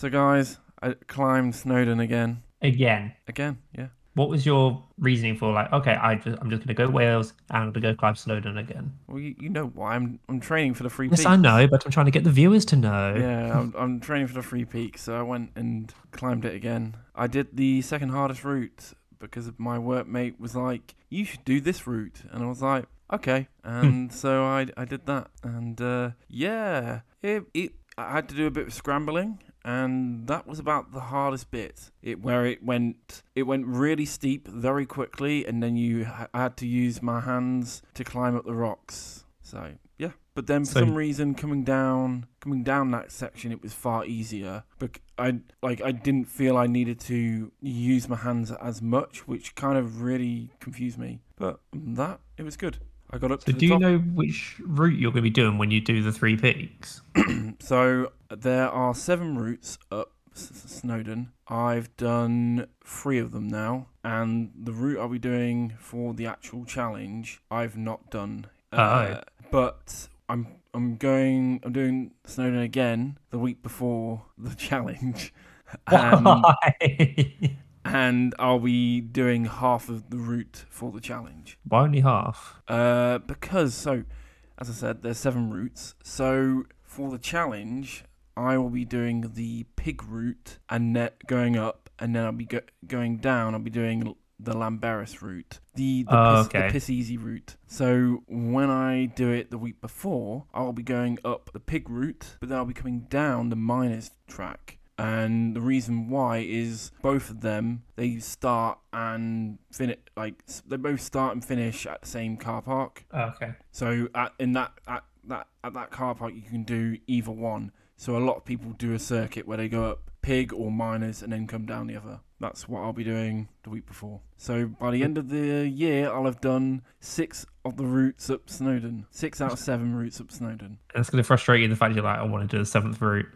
So, guys, I climbed Snowdon again. Again. Again, yeah. What was your reasoning for like, okay, I just, I'm just going to go Wales and I'm going to go climb Snowdon again? Well, you, you know why. I'm I'm training for the free Yes, peaks. I know, but I'm trying to get the viewers to know. Yeah, I'm, I'm training for the free peak, so I went and climbed it again. I did the second hardest route because my workmate was like, "You should do this route," and I was like, "Okay," and so I I did that, and uh, yeah, it, it I had to do a bit of scrambling. And that was about the hardest bit. It where it went, it went really steep very quickly, and then you ha- had to use my hands to climb up the rocks. So yeah, but then for So- some reason coming down, coming down that section, it was far easier. But I like I didn't feel I needed to use my hands as much, which kind of really confused me. But that it was good. I got up So to the do you top. know which route you're going to be doing when you do the three peaks? So there are seven routes up S- S- Snowdon. I've done three of them now, and the route I'll be doing for the actual challenge, I've not done. Uh, but I'm I'm going. I'm doing Snowdon again the week before the challenge, and, Why? and I'll be doing half of the route for the challenge. Why only half? Uh, because so, as I said, there's seven routes. So for the challenge, I will be doing the Pyg route and net going up, and then I'll be go- going down. I'll be doing the Llanberis route, the the, Oh, piss, okay. the piss easy route. So when I do it the week before, I'll be going up the Pyg route, but then I'll be coming down the miners track. And the reason why is both of them they start and finish like they both start and finish at the same car park. Oh, okay. So at in that at that at that car park you can do either one. So a lot of people do a circuit where they go up Pyg or miners and then come down the other. That's what I'll be doing the week before. So by the end of the year I'll have done six of the routes up Snowdon. Six out of seven routes up Snowdon. That's going to frustrate you the fact you're like, I want to do the seventh route.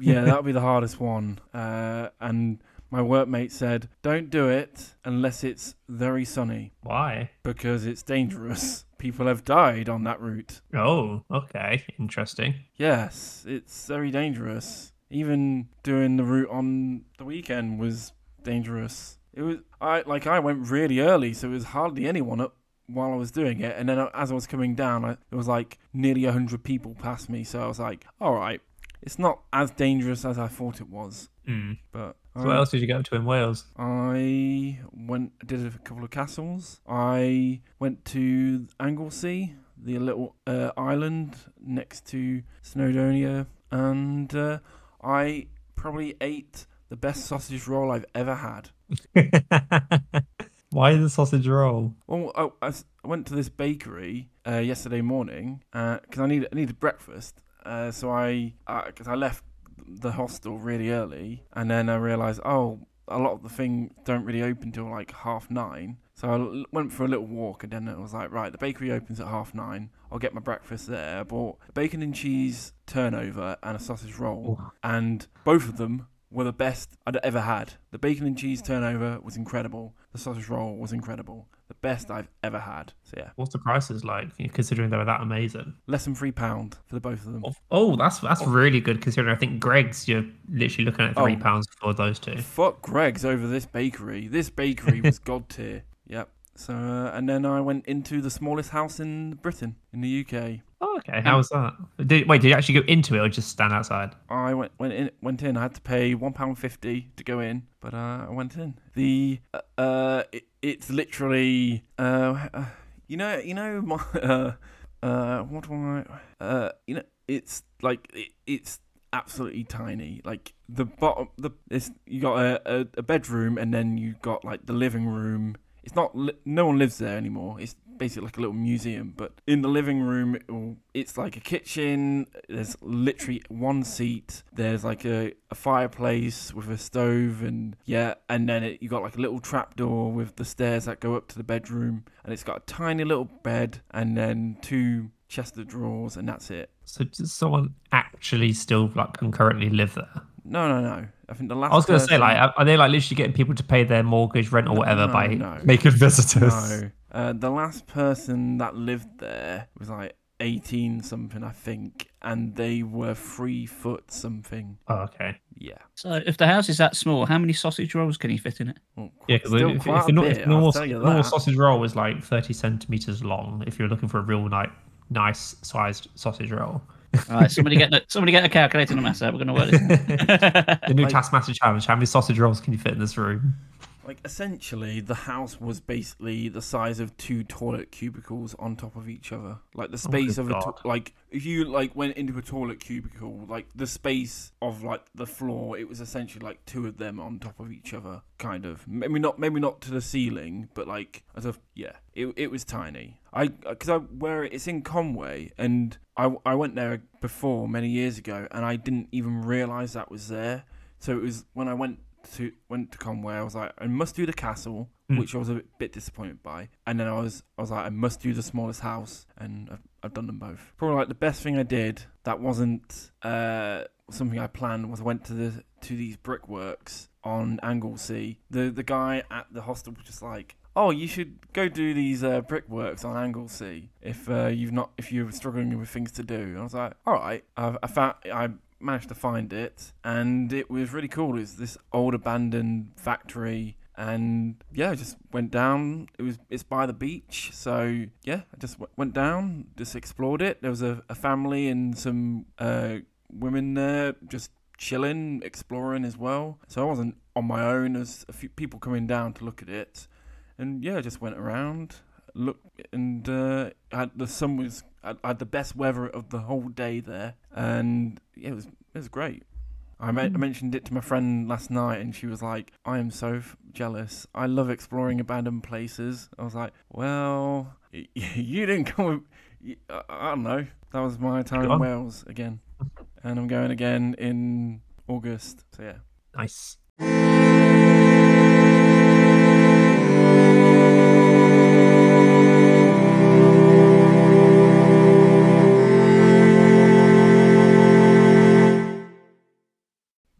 Yeah, that'll be the hardest one. Uh, and my workmate said, Don't do it unless it's very sunny Why? because it's dangerous. People have died on that route. Oh, okay. Interesting. Yes, it's very dangerous. Even doing the route on the weekend was dangerous. It was I like I went really early, so it was hardly anyone up while I was doing it. And then as I was coming down, I, there was like nearly a hundred people past me. So I was like, all right, it's not as dangerous as I thought it was. Mm. But So what else did you go up to in Wales? I went did a couple of castles. I went to Anglesey, the little uh, island next to Snowdonia, and uh, I probably ate the best sausage roll I've ever had. Why the sausage roll? Well, I, I went to this bakery uh, yesterday morning because I needed I needed breakfast. Uh, so I because I left the hostel really early, and then I realised oh a lot of the thing don't really open till like half nine. So I l- went for a little walk, and then it was like right the bakery opens at half nine. I'll get my breakfast there. I bought bacon and cheese turnover and a sausage roll, and both of them were the best I'd ever had. The bacon and cheese turnover was incredible. The sausage roll was incredible. The best I've ever had. So yeah, What's the prices like, considering they were that amazing? less than three pound for the both of them. Oh, Oh, that's that's really good considering I think Greggs you're literally looking at three pounds for those two. Fuck Greggs over this bakery. This bakery was god tier. Yep. So uh, and then I went into the smallest house in Britain, in the UK. Oh, okay. How was that? Did, wait, did you actually go into it or just stand outside? I went went in went in. I had to pay one pound fifty to go in, but uh, I went in. The uh, uh it, it's literally uh, you know you know my uh uh what do I uh you know it's like it, it's absolutely tiny. Like the bottom the it's you got a, a, a bedroom and then you got like the living room. It's not no one lives there anymore. It's basically like a little museum, but in the living room, it's like a kitchen. There's literally one seat. There's like a, a fireplace with a stove, and yeah, and then it, you got like a little trapdoor with the stairs that go up to the bedroom, and it's got a tiny little bed, and then two chest of drawers, and that's it. So does someone actually still like concurrently live there? No, no, no. I think the last. I was going to say like, are are they like literally getting people to pay their mortgage, rent, or whatever by no. making visitors? No. Uh, the last person that lived there was like eighteen something, I think, and they were three foot something. Oh, okay. Yeah. So if the house is that small, how many sausage rolls can you fit in it? Well, Yeah, because if, if, if, a bit, if normal, normal sausage roll is like 30 centimeters long, if you're looking for a real like, nice sized sausage roll. All right, somebody get the, somebody get a calculator and a maths out. We're going to work this. The new Like- Taskmaster challenge. How many sausage rolls can you fit in this room? Like essentially, the house was basically the size of two toilet cubicles on top of each other. Like the oh space good of a to- like if you like went into a toilet cubicle, like the space of like the floor, it was essentially like two of them on top of each other, kind of. Maybe not, maybe not to the ceiling, but like as a yeah, it it was tiny. I because I where it's in Conway, and I I went there before many years ago, and I didn't even realize that was there. So it was when I went to went to Conway, I was like, I must do the castle, Mm. which I was a bit, disappointed by, and then I was I was like, I must do the smallest house, and I've, I've done them both. Probably like the best thing I did that wasn't uh, something I planned was I went to the to these brickworks on Anglesey. The the guy at the hostel was just like. Oh, you should go do these uh, brickworks on Anglesey if uh, you've not if you're struggling with things to do. And I was like, all right. I, I found I managed to find it, and it was really cool. It's this old abandoned factory, and yeah, I just went down. It was it's by the beach, so yeah, I just w- went down, just explored it. There was a, a family and some uh, women there, just chilling, exploring as well. So I wasn't on my own. There's a few people coming down to look at it, and yeah, I just went around. Looked and uh, had the sun was I I had the best weather of the whole day there, and yeah, it was it was great. I, me- I mentioned it to my friend last night, and she was like, "I am so f- jealous. I love exploring abandoned places." I was like, "Well, y- you didn't come. With, y- I I don't know. That was my time in. Wales again, and I'm going again in August. So yeah." Nice.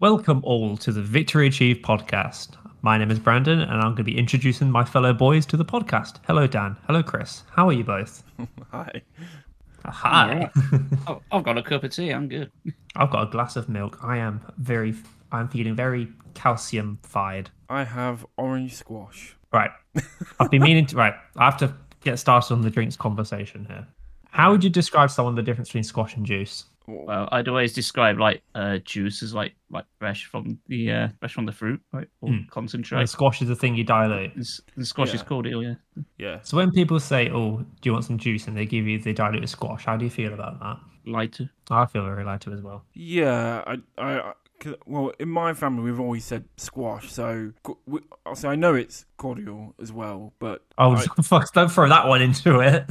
Welcome all to the Victory Achieve podcast. My name is Brandon, and I'm going to be introducing my fellow boys to the podcast. Hello, Dan. Hello, Chris. How are you both? Hi. Hi. oh, I've got a cup of tea. I'm good. I've got a glass of milk. I am very, I'm feeling very calcium fired. I have orange squash. Right. I've been meaning to. Right. I have to get started on the drinks conversation here. How would you describe someone the difference between squash and juice? Well, I'd always describe like uh, juice as like like fresh from the uh, fresh from the fruit, right? Or Hmm. concentrate. And squash is the thing you dilute. And, s- and squash is cordial, yeah. Yeah. So when people say, "Oh, do you want some juice?" and they give you the diluted squash, how do you feel about that? Lighter. I feel very light to as well. Yeah, I, I, I- well, in my family, we've always said squash. So, co- we, so I know it's cordial as well, but Oh, I- fuck! Don't throw that one into it.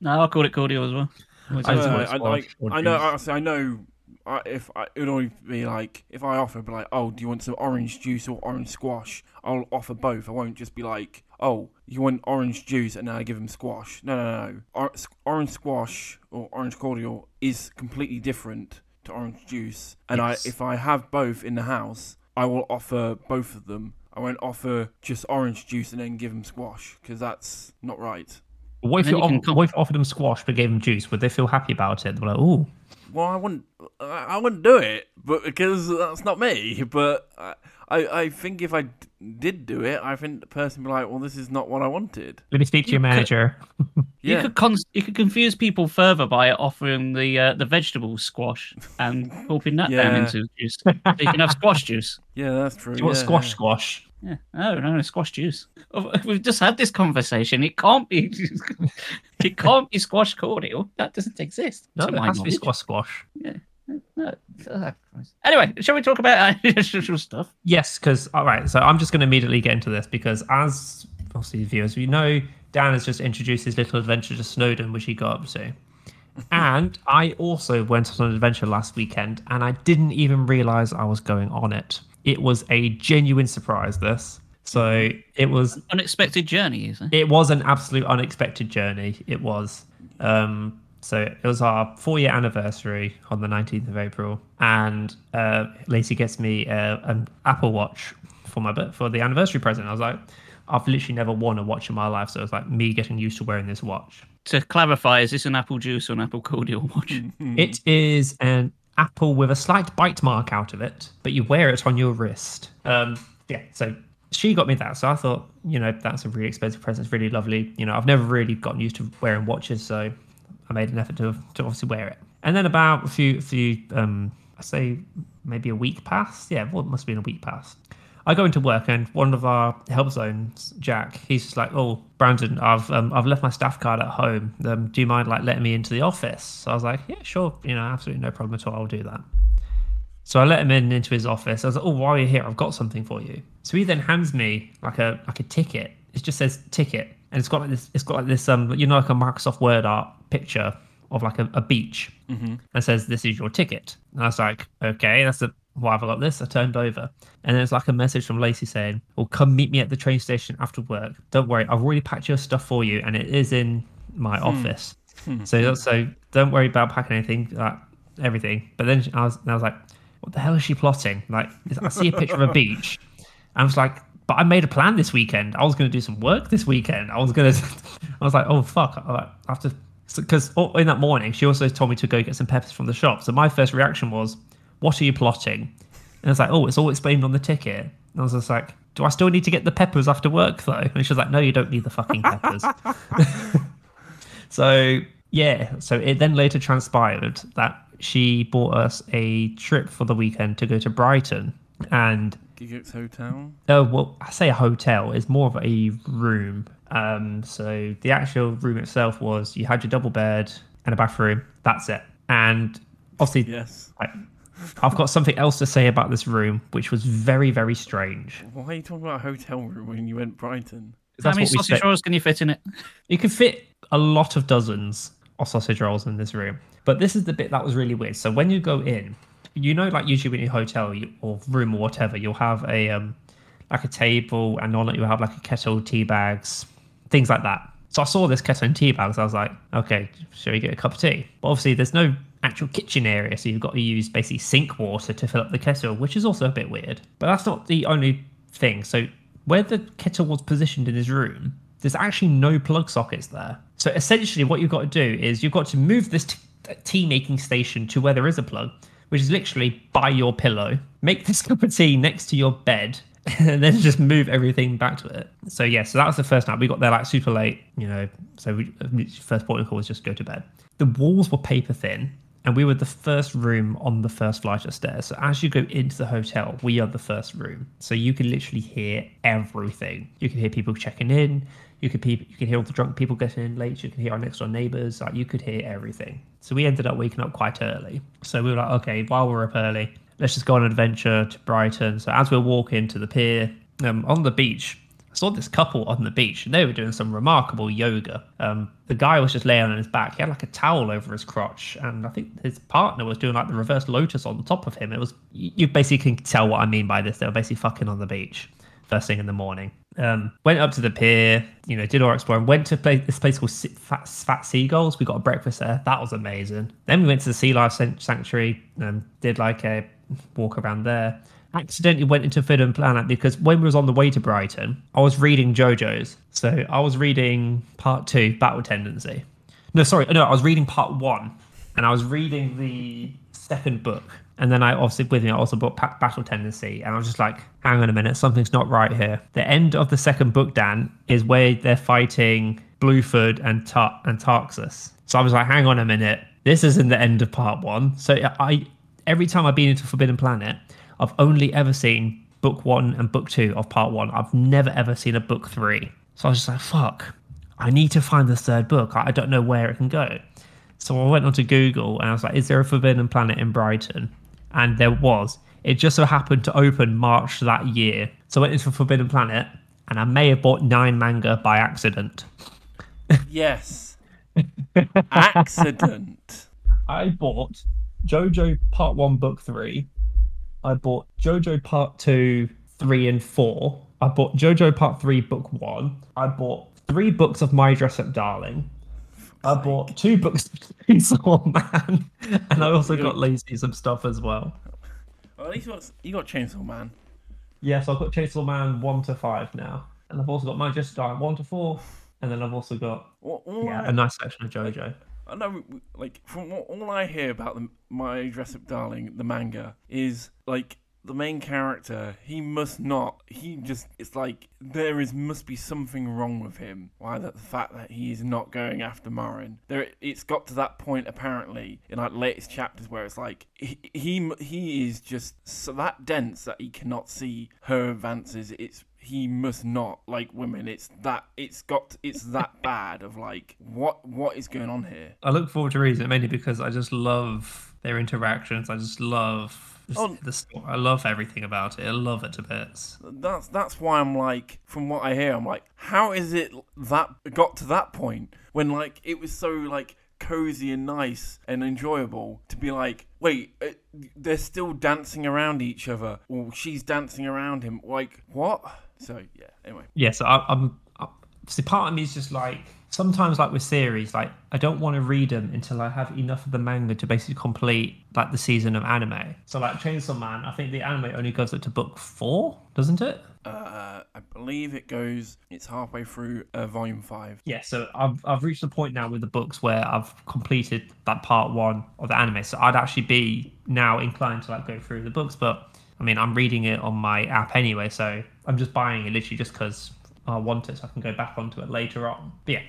No, I call it cordial as well. I have just to- want I, like, I know, honestly, I know. I, if I, it would only be like if I offer, be like, oh, do you want some orange juice or orange squash? I'll offer both. I won't just be like, oh, you want orange juice, and then I give them squash. No, no, no. Or, orange squash or orange cordial is completely different to orange juice. And Yes. I, if I have both in the house, I will offer both of them. I won't offer just orange juice and then give them squash because that's not right. What if you, you off- what if you offered them squash but gave them juice? Would they feel happy about it? They're like, "Oh, Well, I wouldn't. I I wouldn't do it, but because that's not me. But I, I, I think if I d- did do it, I think the person would be like, "Well, this is not what I wanted." let me speak to your You could- manager." You could con- you could confuse people further by offering the uh, the vegetable squash and pulping that down into juice. So you can have squash juice. yeah, that's true. Do you want squash? Squash. Yeah. Oh no, no, squash juice. We've just had this conversation. It can't be. it can't be squash cordial. That doesn't exist. No, it has to be squash. Squash. No. Oh, Anyway, shall we talk about unusual stuff? Yes, because all right. So I'm just going to immediately get into this because, as obviously viewers, we know Dan has just introduced his little adventure to Snowdon, which he got up to. and I also went on an adventure last weekend, and I didn't even realize I was going on it. It was a genuine surprise. This, so it was Unexpected journey, isn't it? it was an absolute unexpected journey. It was. Um, so it was our four year anniversary on the 19th of April, and uh, Lacey gets me uh, an Apple Watch for my bir- for the anniversary present. I was like, I've literally never worn a watch in my life, so it was like me getting used to wearing this watch. to clarify, is this an apple juice or an apple cordial watch? It is an apple with a slight bite mark out of it, but you wear it on your wrist. Um, yeah, so she got me that. So I thought, you know, that's a really expensive present. It's really lovely. You know, I've never really gotten used to wearing watches, so I made an effort to, to obviously wear it. And then about a few, few, um, I say maybe a week passed. Yeah, it must have been a week past. I go into work and one of our help zones, Jack, he's just like, "Oh, Brandon, I've um, I've left my staff card at home. Um, do you mind like letting me into the office?" So I was like, "Yeah, sure. You know, absolutely no problem at all. I'll do that." So I let him in into his office. I was like, "Oh, while you're here, I've got something for you." So he then hands me like a like a ticket. It just says ticket, and it's got like this. It's got like this um, you know, like a Microsoft Word art picture of like a, a beach, and says, "This is your ticket." And I was like, "Okay, that's a why have I got this?" I turned over, and there's like a message from Lacey saying, "Well, come meet me at the train station after work. Don't worry, I've already packed your stuff for you, and it is in my hmm. office. Hmm. So so don't worry about packing anything, like everything." But then I was I was like, "What the hell is she plotting?" Like I see a picture of a beach. And I was like, "But I made a plan this weekend. I was going to do some work this weekend. I was going to." I was like, "Oh fuck!" I have to because oh, in that morning she also told me to go get some peppers from the shop. So my first reaction was, "What are you plotting?" And I was like, "Oh, it's all explained on the ticket." And I was just like, "Do I still need to get the peppers after work though?" And she was like, "No, you don't need the fucking peppers." so yeah, so it then later transpired that she bought us a trip for the weekend to go to Brighton, and Giggix Hotel. Oh well, I say a hotel. It's more of a room. Um, so the actual room itself was you had your double bed and a bathroom. That's it. And obviously, Yes. I, I've got something else to say about this room, which was very, very strange. Why are you talking about a hotel room when you went Brighton? How many sausage rolls can you fit in it? You could fit a lot of dozens of sausage rolls in this room. But this is the bit that was really weird. So when you go in, you know, like usually when you hotel or room or whatever, you'll have a um like a table, and on it you'll have like a kettle, tea bags, things like that. So I saw this kettle and tea bags. I was like, okay, shall we get a cup of tea? But obviously, there's no actual kitchen area, so you've got to use basically sink water to fill up the kettle, which is also a bit weird. But that's not the only thing. So where the kettle was positioned in his room, there's actually no plug sockets there. So essentially, what you've got to do is you've got to move this t- tea making station to where there is a plug, which is literally by your pillow. Make this cup of tea next to your bed, and then just move everything back to it. So yeah, so that was the first night. We got there like super late, you know. So we first point of call was just go to bed. The walls were paper thin, and we were the first room on the first flight of stairs. So as you go into the hotel, we are the first room. So you can literally hear everything. You can hear people checking in. You could peop you can hear all the drunk people getting in late. You can hear our next door neighbors. Like you could hear everything. So we ended up waking up quite early. So we were like, okay, while we're up early, let's just go on an adventure to Brighton. So as we're walking to the pier um, on the beach, I saw this couple on the beach and they were doing some remarkable yoga. Um, the guy was just laying on his back. He had like a towel over his crotch, and I think his partner was doing like the reverse lotus on top of him. It was you basically can tell what I mean by this. They were basically fucking on the beach first thing in the morning. Um, went up to the pier, you know, did our exploring. Went to play, this place called Fat, Fat Seagulls. We got a breakfast there. That was amazing. Then we went to the Sea Life Sanctuary and did like a walk around there. Accidentally went into Forbidden Planet because when we was on the way to Brighton, I was reading JoJo's. So I was reading part two, Battle Tendency. No, sorry, no, I was reading part one, and I was reading the second book. And then I obviously with me, I also bought Pa- Battle Tendency, and I was just like, hang on a minute, something's not right here. The end of the second book, Dan, is where they're fighting Bruford and Tar- and Tarkus. So I was like, hang on a minute, this isn't the end of part one. So I, every time I've been into Forbidden Planet, I've only ever seen book one and book two of part one. I've never ever seen a book three. So I was just like, fuck, I need to find the third book. I don't know where it can go. So I went onto Google and I was like, is there a Forbidden Planet in Brighton? And there was. It just so happened to open March that year. So I went into Forbidden Planet and I may have bought nine manga by accident. Yes. Accident. I bought JoJo Part 1, Book 3. I bought JoJo Part 2, 3, and 4. I bought JoJo Part 3, Book 1. I bought three books of My Dress Up Darling. I bought two books of Chainsaw Man. And I also got Lacey some stuff as well. Well, at least you got, you got Chainsaw Man. Yes, I've got Chainsaw Man 1 to 5 now. And I've also got My Dress Up Darling 1 to 4. and then I've also got All, all yeah a nice section of JoJo. I know, like, from what, all I hear about the, my dress up darling, the manga, is like the main character. He must not. He just. It's like there is must be something wrong with him. Why that the fact that he is not going after Marin. There, it's got to that point apparently in like latest chapters where it's like he he, he is just so that dense that he cannot see her advances. It's he must not like women. It's that it's got it's that bad of like what what is going on here. I look forward to reading it mainly because I just love their interactions. I just love just Oh. the story. I love everything about it. I love it to bits. That's that's why I'm like, from what I hear, I'm like, how is it that got to that point when like it was so like cozy and nice and enjoyable to be like, wait, uh, they're still dancing around each other, or she's dancing around him. Like what? So yeah. Anyway, Yeah, so I, I'm. I, see, part of me is just like sometimes, like with series, like I don't want to read them until I have enough of the manga to basically complete like the season of anime. So like Chainsaw Man, I think the anime only goes up to book four, doesn't it? uh, I believe it goes. It's halfway through uh, volume five. Yeah, so I've I've reached the point now with the books where I've completed that part one of the anime. So I'd actually be now inclined to like go through the books, but I mean I'm reading it on my app anyway, so I'm just buying it literally just because I want it, so I can go back onto it later on. But yeah.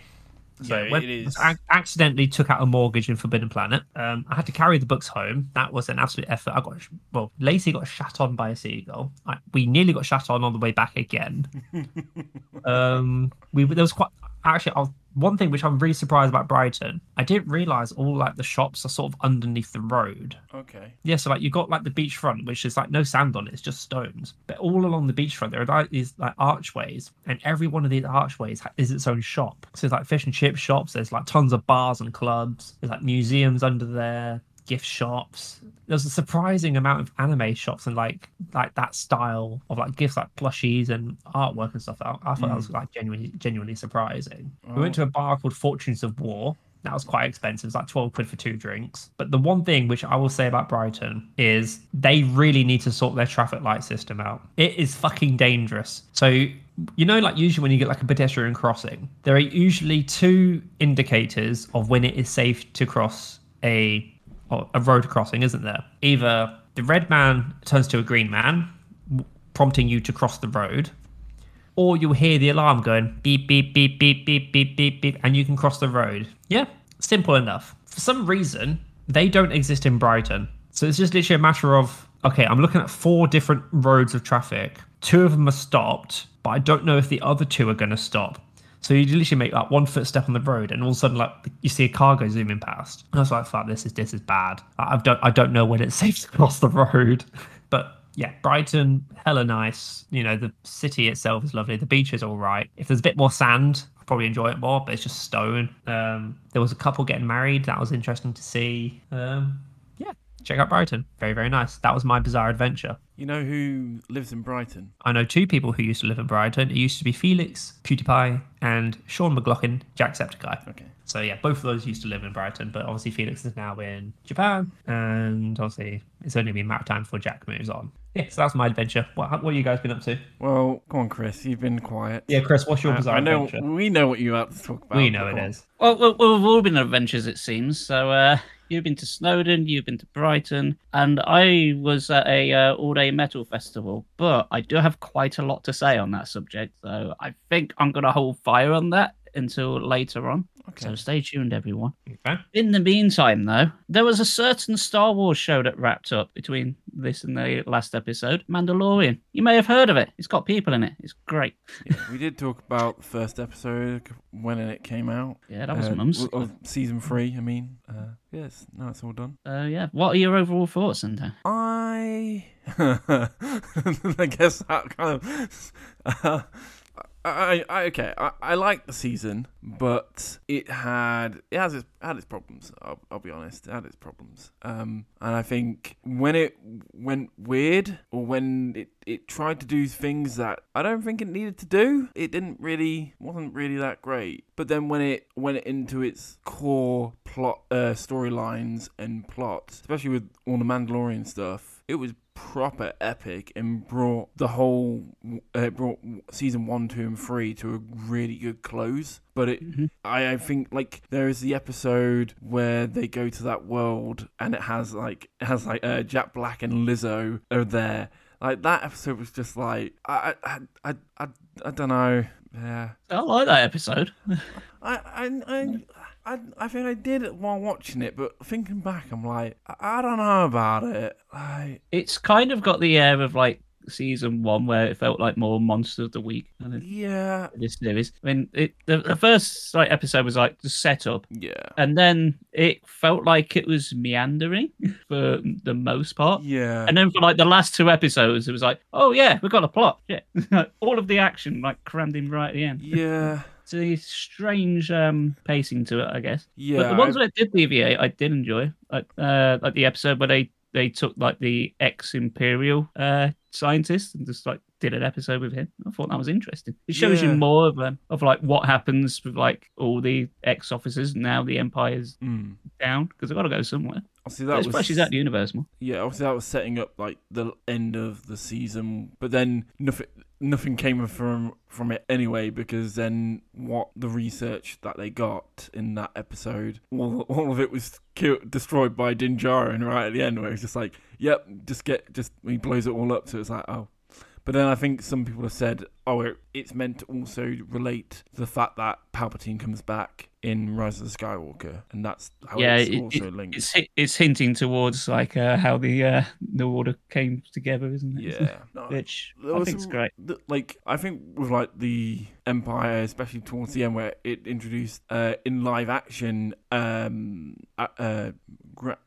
So Yeah, when it is. I accidentally took out a mortgage in Forbidden Planet. Um, I had to carry the books home. That was an absolute effort. I got well, Lacey got shat on by a seagull. I, we nearly got shat on on the way back again. um, we there was quite actually. I was, one thing which I'm really surprised about Brighton. I didn't realize all like the shops are sort of underneath the road. Okay. Yeah, so like you got like the beachfront, which is like no sand on it, it's just stones. But all along the beachfront, there are like these like archways, and every one of these archways ha- is its own shop. So there's like fish and chip shops. There's like tons of bars and clubs. There's like museums under there, gift shops. There's a surprising amount of anime shops and like like that style of like gifts, like plushies and artwork and stuff. I, I thought that was mm. like genuinely genuinely surprising. We oh. went to a bar called Fortunes of War. That was quite expensive. It's like 12 quid for two drinks. But the one thing which I will say about Brighton is they really need to sort their traffic light system out. It is fucking dangerous. So, you know, like usually when you get like a pedestrian crossing, there are usually two indicators of when it is safe to cross a a road crossing, isn't there? Either the red man turns to a green man, prompting you to cross the road, or you'll hear the alarm going beep beep beep beep beep beep beep beep and you can cross the road. Yeah simple enough. For some reason they don't exist in brighton. So it's just literally a matter of okay i'm looking at four different roads of traffic. Two of them are stopped but i don't know if the other two are going to stop so you literally make like one footstep on the road, and all of a sudden, like you see a car go zooming past. And I was like, "Fuck, this is this is bad. I don't I don't know when it's safe to cross the road." But yeah, Brighton, hella nice. You know, the city itself is lovely. The beach is all right. If there's a bit more sand, I'll probably enjoy it more. But it's just stone. Um, there was a couple getting married. That was interesting to see. Um, check out Brighton. Very very nice. That was my bizarre adventure. You know who lives in Brighton? I know two people who used to live in Brighton. It used to be Felix PewDiePie and Sean McLoughlin, Jacksepticeye. Okay. So yeah, both of those used to live in Brighton, but obviously Felix is now in Japan, and obviously it's only been a matter of time before Jack moves on. Yeah, so that's my adventure. What what have you guys been up to? Well, come on, Chris. You've been quiet. Yeah, Chris, what's your bizarre I know. adventure? We know what you have to talk about. We know but it come on. is. Well, well, well, we've all been on adventures, it seems. So uh, you've been to Snowdon, you've been to Brighton, and I was at a uh, all-day metal festival. But I do have quite a lot to say on that subject, so I think I'm going to hold fire on that until later on. Okay. So stay tuned, everyone. Okay. In the meantime, though, there was a certain Star Wars show that wrapped up between this and the last episode, Mandalorian. You may have heard of it. It's got people in it. It's great. Yeah, we did talk about the first episode when it came out. Yeah, that was uh, mums. Of season three, I mean. Uh, yes, now it's all done. Uh, yeah. What are your overall thoughts, Santa? I. I guess that kind of. I, I okay. I, I like the season, but it had it has its had its problems. I'll, I'll be honest, it had its problems. Um, and I think when it went weird, or when it it tried to do things that I don't think it needed to do, it didn't really wasn't really that great. But then when it went into its core plot, uh, storylines and plot, especially with all the Mandalorian stuff, it was proper epic and brought the whole uh, brought season one, two, and three to a really good close. But it, Mhm. I, I think like there is the episode where they go to that world and it has like it has like uh, Jack Black and Lizzo are there. Like that episode was just like I I I I, I don't know. Yeah. I like that episode. I, I, I, I, I think I did it while watching it, but thinking back, I'm like, I, I don't know about it. Like, It's kind of got the air of like season one, where it felt like more Monster of the Week. yeah, This series. I mean, it, the, the first like episode was like the setup, yeah, and then it felt like it was meandering for the most part. yeah, And then for like the last two episodes, it was like, oh yeah, we've got a plot. Yeah, all of the action like crammed in right at the end. yeah, It's a strange um, pacing to it, I guess. yeah. But the ones I- that did deviate, I did enjoy. Like uh, like the episode where they they took like the ex imperial uh scientist and just like did an episode with him. I thought that was interesting. It shows Yeah. you more of um, of like what happens with like all the ex officers now the empire's mm. down because they've got to go somewhere. Obviously, That was fleshes out the universe more. yeah. Obviously, that was setting up like the end of the season, but then nothing, nothing came from from it anyway because then what the research that they got in that episode, all, all of it was killed, destroyed by Din Djarin right at the end, where it's just like, yep, just get, just he blows it all up. So it's like, oh. But then I think some people have said, oh, it, it's meant to also relate to the fact that Palpatine comes back in Rise of the Skywalker, and that's how Yeah, it's it- also linked. It's it's hinting towards like uh, how the uh, the order came together, isn't it? yeah, No, Which I think is great. th- like I think with like the Empire, especially towards the end, where it introduced uh, in live action, um, uh,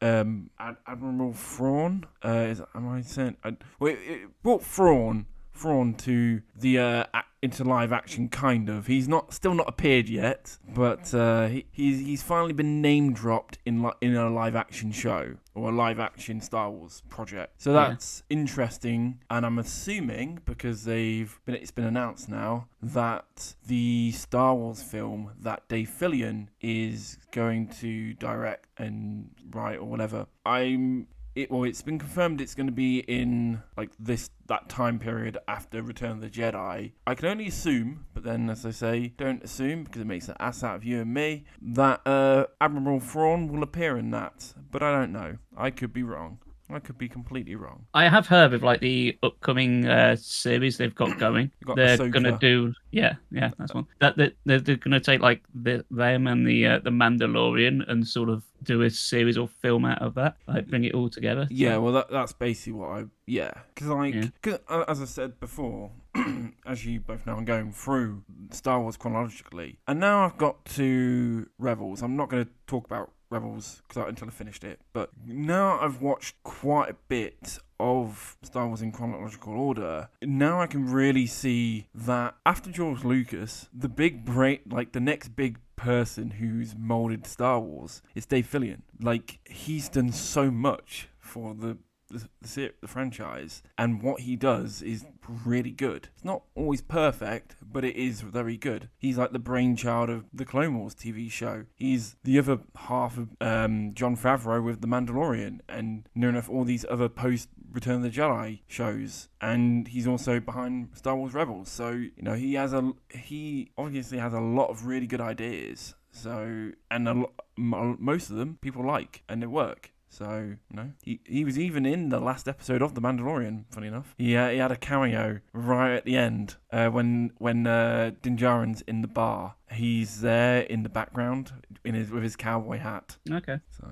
um, Admiral Thrawn. Uh, is am I saying? I, well, it, it brought Thrawn. Thrawn to the uh, into live action, kind of. He's not still not appeared yet, but uh, he, he's he's finally been name dropped in li- in a live action show or a live action Star Wars project. So Yeah. that's interesting, and I'm assuming because they've been it's been announced now that the Star Wars film that Dave Filoni is going to direct and write or whatever. I'm it well it's been confirmed it's going to be in like this that time period after return of the jedi. I can only assume but then as i say don't assume because it makes an ass out of you and me that uh admiral thrawn will appear in that. But i don't know. I could be wrong. I could be completely wrong. I have heard of like the upcoming uh, series they've got going. Got they're Ahsoka. gonna do yeah yeah that's one. That that they're, they're gonna take like the, them and the uh, the Mandalorian and sort of do a series or film out of that like bring it all together. Yeah, well, that, that's basically what I. Yeah, because like, Yeah. cause, uh, as I said before, as you both know, I'm going through Star Wars chronologically, and now I've got to Rebels. I'm not going to talk about Rebels because until I finished it, but now I've watched quite a bit of Star Wars in chronological order. Now I can really see that after George Lucas, the big brain, like the next big person who's molded Star Wars is Dave Filoni. Like he's done so much for the the, the, the franchise, and what he does is really good. It's not always perfect, but it is very good. He's like the brainchild of the Clone Wars TV show. He's the other half of um, Jon Favreau with The Mandalorian, and near enough all these other post Return of the Jedi shows, and he's also behind Star Wars Rebels. So you know he has a he obviously has a lot of really good ideas. So and a lo- most of them people like and they work. So you know he he was even in the last episode of The Mandalorian. Funny enough, he uh, he had a cameo right at the end uh, when when uh, Din Djarin's in the bar. He's there in the background in his with his cowboy hat. Okay. So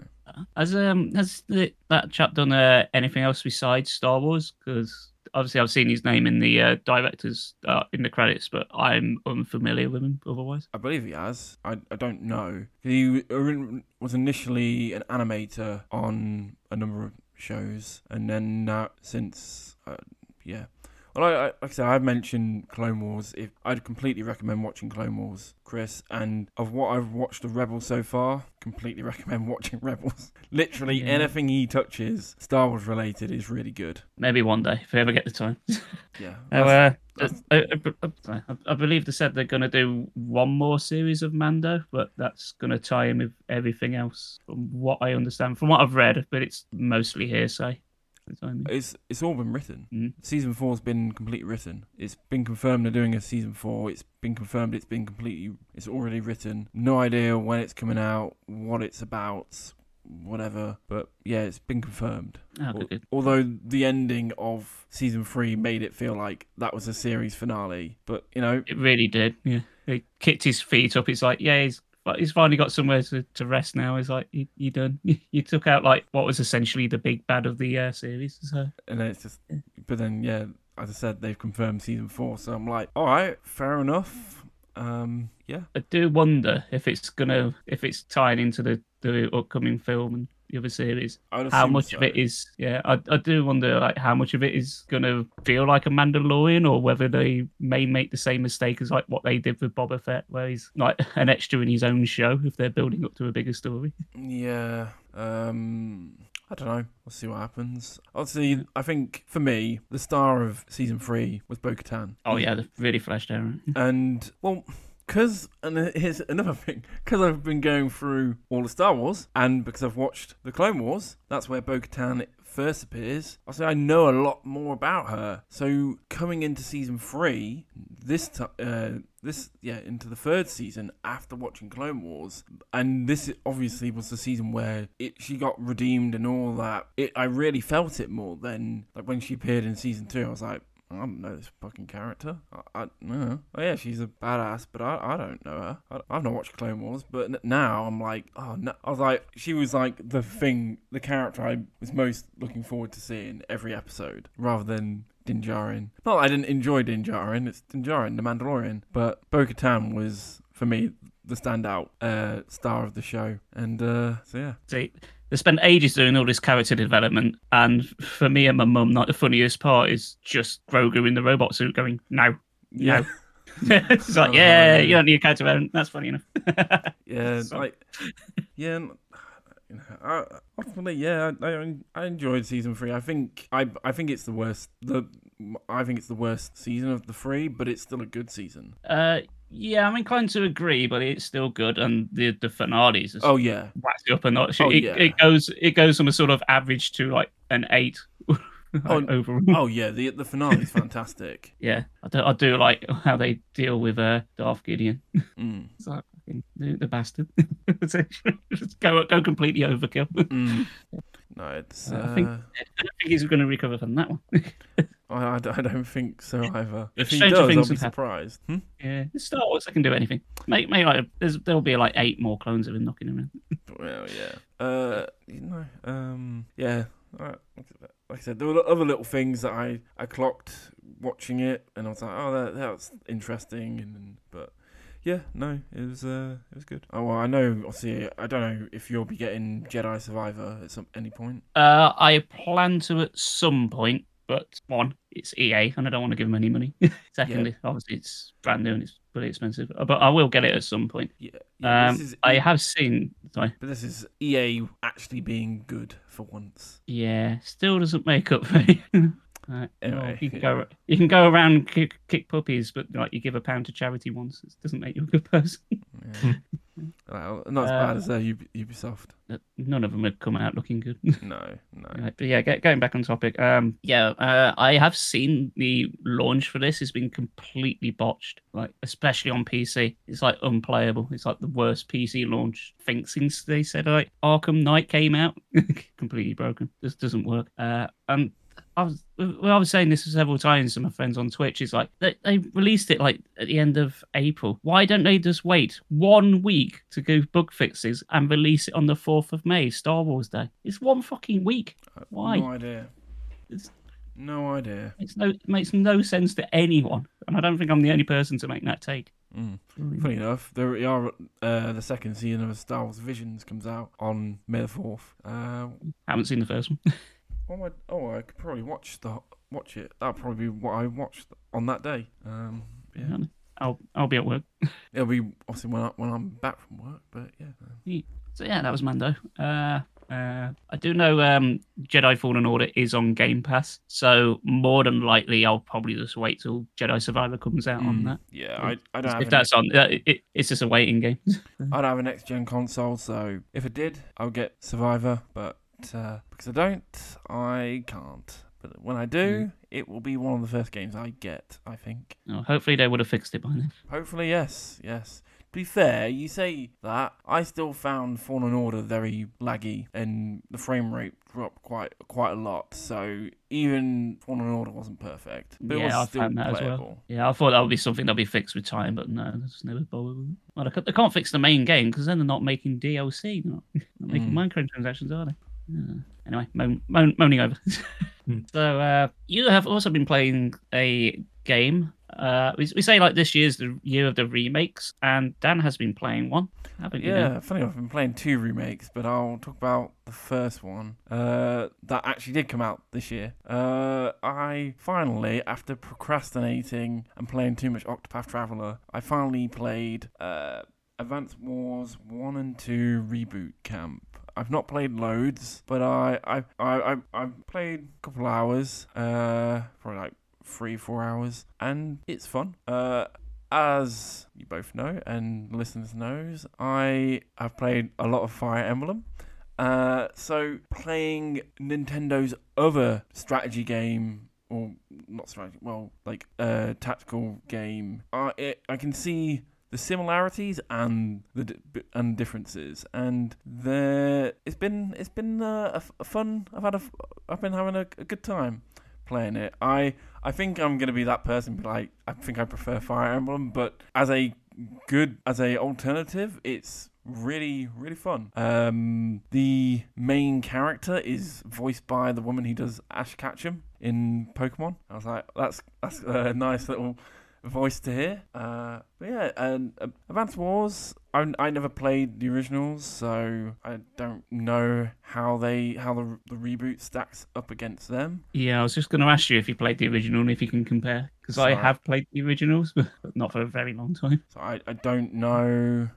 Has um has the, that chap done uh, anything else besides Star Wars? Because obviously I've seen his name in the uh, directors uh, in the credits, but I'm unfamiliar with him otherwise. I believe he has. I, I don't know. He was initially an animator on a number of shows, and then now since uh, yeah. Well, I, I, like I said, I've mentioned Clone Wars. If I'd completely recommend watching Clone Wars, Chris, and of what I've watched of Rebels so far, completely recommend watching Rebels. Literally Yeah. anything he touches, Star Wars related, is really good. Maybe one day if we ever get the time. Yeah. Oh, uh, that's- uh, I, I, I- I- I believe they said they're going to do one more series of Mando, but that's going to tie in with everything else, from what I understand, from what I've read. But it's mostly hearsay. That's what I mean. It's it's all been written. Mm. Season four's been completely written. It's been confirmed they're doing a season four. It's been confirmed it's been completely. It's already written. No idea when it's coming out, what it's about, whatever. But yeah, it's been confirmed. Oh, Al- good, good. Although the ending of season three made it feel like that was a series finale, but you know, It really did. Yeah. He kicked his feet up. It's like, yeah, he's but he's finally got somewhere to, to rest now. He's like, you, you done. You took out like what was essentially the big bad of the uh, series. So and then it's just. But then yeah, as I said, they've confirmed season four, so I'm like, all right, fair enough. Um, yeah, I do wonder if it's gonna if it's tied into the the upcoming film and the other series. How much of it is yeah? I, I do wonder like how much of it is gonna feel like a Mandalorian or whether they may make the same mistake as like what they did with Boba Fett, where he's like an extra in his own show if they're building up to a bigger story. Yeah. Um I don't know. We'll see what happens. Obviously, I think for me, the star of season three was Bo Katan. Oh yeah, really fleshed out. And, well, because, and here's another thing, because I've been going through all the Star Wars, and because I've watched the Clone Wars, that's where Bo Katan first appears. I say I know a lot more about her. So, coming into season three, this time, uh, this yeah into the third season after watching Clone Wars, and this obviously was the season where it she got redeemed and all that. It I really felt it more than like when she appeared in season two. I was like. I don't know this fucking character. I, I no. Oh yeah, she's a badass, but I, I don't know her. I, I've not watched Clone Wars, but n- now I'm like, oh no. I was like, she was like the thing, the character I was most looking forward to seeing every episode, rather than Din Djarin. Not I didn't enjoy Din Djarin. It's Din Djarin, the Mandalorian, but Bo-Katan was for me the standout uh, star of the show, and uh, so yeah. See, they spent ages doing all this character development, and for me and my mum, like the funniest part is just Grogu in the robot suit going, "No, Yeah, it's like, Oh, yeah, you don't need a character development. That's funny enough. yeah, So- like yeah. n- you know, I, ultimately, yeah, I, I I enjoyed season three. I think I I think it's the worst. The I think it's the worst season of the three, but it's still a good season. uh, yeah, I'm inclined to agree, but it's still good, and the the finales Oh yeah, waxed up a notch. Oh, it, yeah. it goes it goes from a sort of average to like an eight like, Oh, overall. oh yeah. The the finale is fantastic. Yeah, I do, I do like how they deal with uh, Darth Gideon. Mm, It's like fucking the, the bastard. Just go go completely overkill. mm. No, it's. Uh, Uh, I think- I don't think he's going to recover from that one. I, I don't- I don't think so either. If he Stranger does, things I'll be surprised. Hmm? yeah, Star Wars. I can do anything. Make, make like there's, there'll be like eight more clones of him knocking around. Well, yeah. Uh, you know, um, yeah. Like I said, there were other little things that I, I clocked watching it, and I was like, oh, that that's interesting, and but yeah, no, it was uh, it was good. Oh, well, I know. Obviously, I don't know if you'll be getting Jedi Survivor at some any point. Uh, I plan to at some point, but one, it's EA, and I don't want to give them any money. Secondly, obviously it's brand new and it's pretty expensive, Uh, but I will get it at some point. Yeah, yeah Um, this is I have seen. Sorry. but this is EA actually being good for once. Yeah, still doesn't make up for Anyway, you can yeah. go. You can go around and kick, kick puppies, but like you give a pound to charity once, it doesn't make you a good person. Yeah. well, not as Uh, bad as uh, Ub- Ubisoft. None of them had come out looking good. No, no. Right, but yeah, get, going back on topic. Um, yeah, uh, I have seen the launch for this has been completely botched. Like, especially on PC, it's like unplayable. It's like the worst PC launch. I think since they said like Arkham Knight came out, completely broken. This doesn't work. Uh, and I was well, I was saying this several times to my friends on Twitch. Is like they, they released it like at the end of April. Why don't they just wait one week to go bug fixes and release it on the fourth of May, Star Wars Day? It's one fucking week. Uh, Why? No idea. It's- No idea. It's no it makes no sense to anyone, and I don't think I'm the only person to make that take. Mm. Funny enough, there are. Uh, the second season of Star Wars Visions comes out on May the fourth. Uh, Haven't seen the first one. oh, I, oh, I could probably watch the watch it. That'll probably be what I watched on that day. Um, yeah, I'll I'll be at work. it'll be obviously when I, when I'm back from work. But yeah, So yeah, that was Mando. Uh, uh, I do know um, Jedi Fallen Order is on Game Pass, so more than likely I'll probably just wait till Jedi Survivor comes out on Mm, that. yeah. I, I don't have If an, that's on, uh, it, it, it's just a waiting game. I don't have a next gen console, so if it did, I'll get Survivor. But uh, because I don't, I can't. But when I do, it will be one of the first games I get. I think. Oh, hopefully they would have fixed it by then. Hopefully, yes, yes. To be fair, you say that I still found Fallen Order very laggy, and the frame rate dropped quite quite a lot. So even Fallen Order wasn't perfect, but it Yeah, I still found that as well. Yeah, I thought that would be something that'd be fixed with time, but no, that's never bothered. with it. Well, they can't, fix the main game because then they're not making DLC. Not, not making Mm. microtransactions, are they? Yeah. Anyway, moan, moan, moaning over. Hmm. so uh, you have also been playing a game. Uh, we, we say like this year's the year of the remakes, and Dan has been playing one, haven't you? Dan? Yeah, funny. I've been playing two remakes, but I'll talk about the first one uh, that actually did come out this year. Uh, I finally, after procrastinating and playing too much Octopath Traveler, I finally played uh, Advance Wars One and Two Reboot Camp. I've not played loads, but I I I I I've played a couple hours, uh, probably like three four hours, and it's fun. Uh, as you both know and listeners knows, I have played a lot of Fire Emblem. Uh, so playing Nintendo's other strategy game, or not strategy, well, like uh, tactical game, I it, I can see the similarities and the di- and differences, and there it's been it's been uh, a, a fun. I've had a I've been having a, a good time playing it. I I think I'm gonna be that person. But like I think I prefer Fire Emblem, but as a good as a alternative, it's really really fun. Um, the main character is voiced by the woman who does Ash Ketchum in Pokemon. I was like, that's that's a nice little voice to hear. Uh, but yeah, and uh, Advance Wars. I, I never played the originals, so I don't know how they how the the reboot stacks up against them. Yeah, I was just going to ask you if you played the original and if you can compare, because I have played the originals, but not for a very long time. So I, I don't know.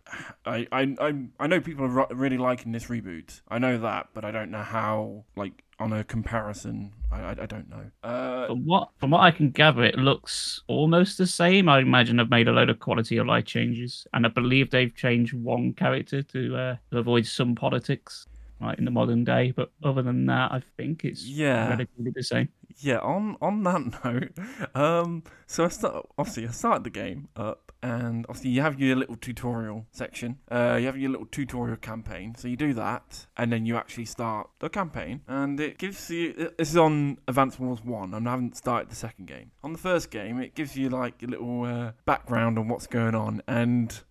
I, I I I know people are really liking this reboot. I know that, but I don't know how. Like on a comparison, I I, I don't know. Uh, From what from what I can gather, it looks almost the same. I imagine they've made a load of quality of life changes, and I believe they've changed one character to, uh, to avoid some politics, right in the modern day. But other than that, I think it's Yeah. relatively the same. yeah. On on that note, um, so I start obviously I started the game up, and obviously you have your little tutorial section. Uh, you have your little tutorial campaign. So you do that, and then you actually start the campaign, and it gives you. This is on Advance Wars One, and I haven't started the second game. On the first game, it gives you like a little uh, background on what's going on, and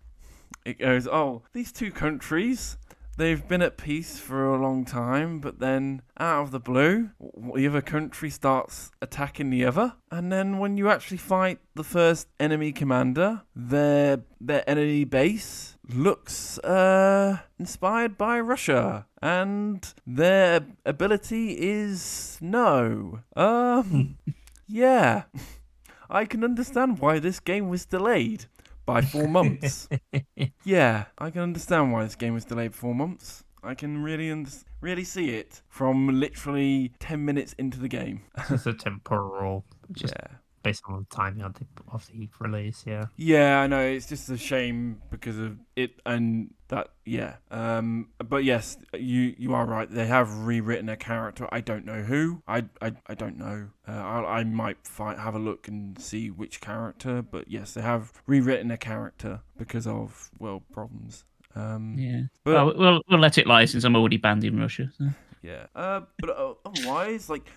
it goes, "Oh, these two countries." They've been at peace for a long time, but then out of the blue, the other country starts attacking the other, and then when you actually fight the first enemy commander, their their enemy base looks uh inspired by Russia, and their ability is no. Um, yeah, I can understand why this game was delayed by four months. Yeah, I can understand why this game was delayed four months. I can really un- really see it from literally ten minutes into the game. It's a temporal, just yeah, based on the timing of the of the release. Yeah. yeah, I know. It's just a shame because of it and that. Yeah, um, but yes, you you are right. They have rewritten a character. I don't know who. I I, I don't know. Uh, I I might find, have a look and see which character. But yes, they have rewritten a character because of well problems. Um, Yeah. but well, we'll we'll let it lie since I'm already banned in Russia. so. Yeah. Uh, but uh, otherwise, like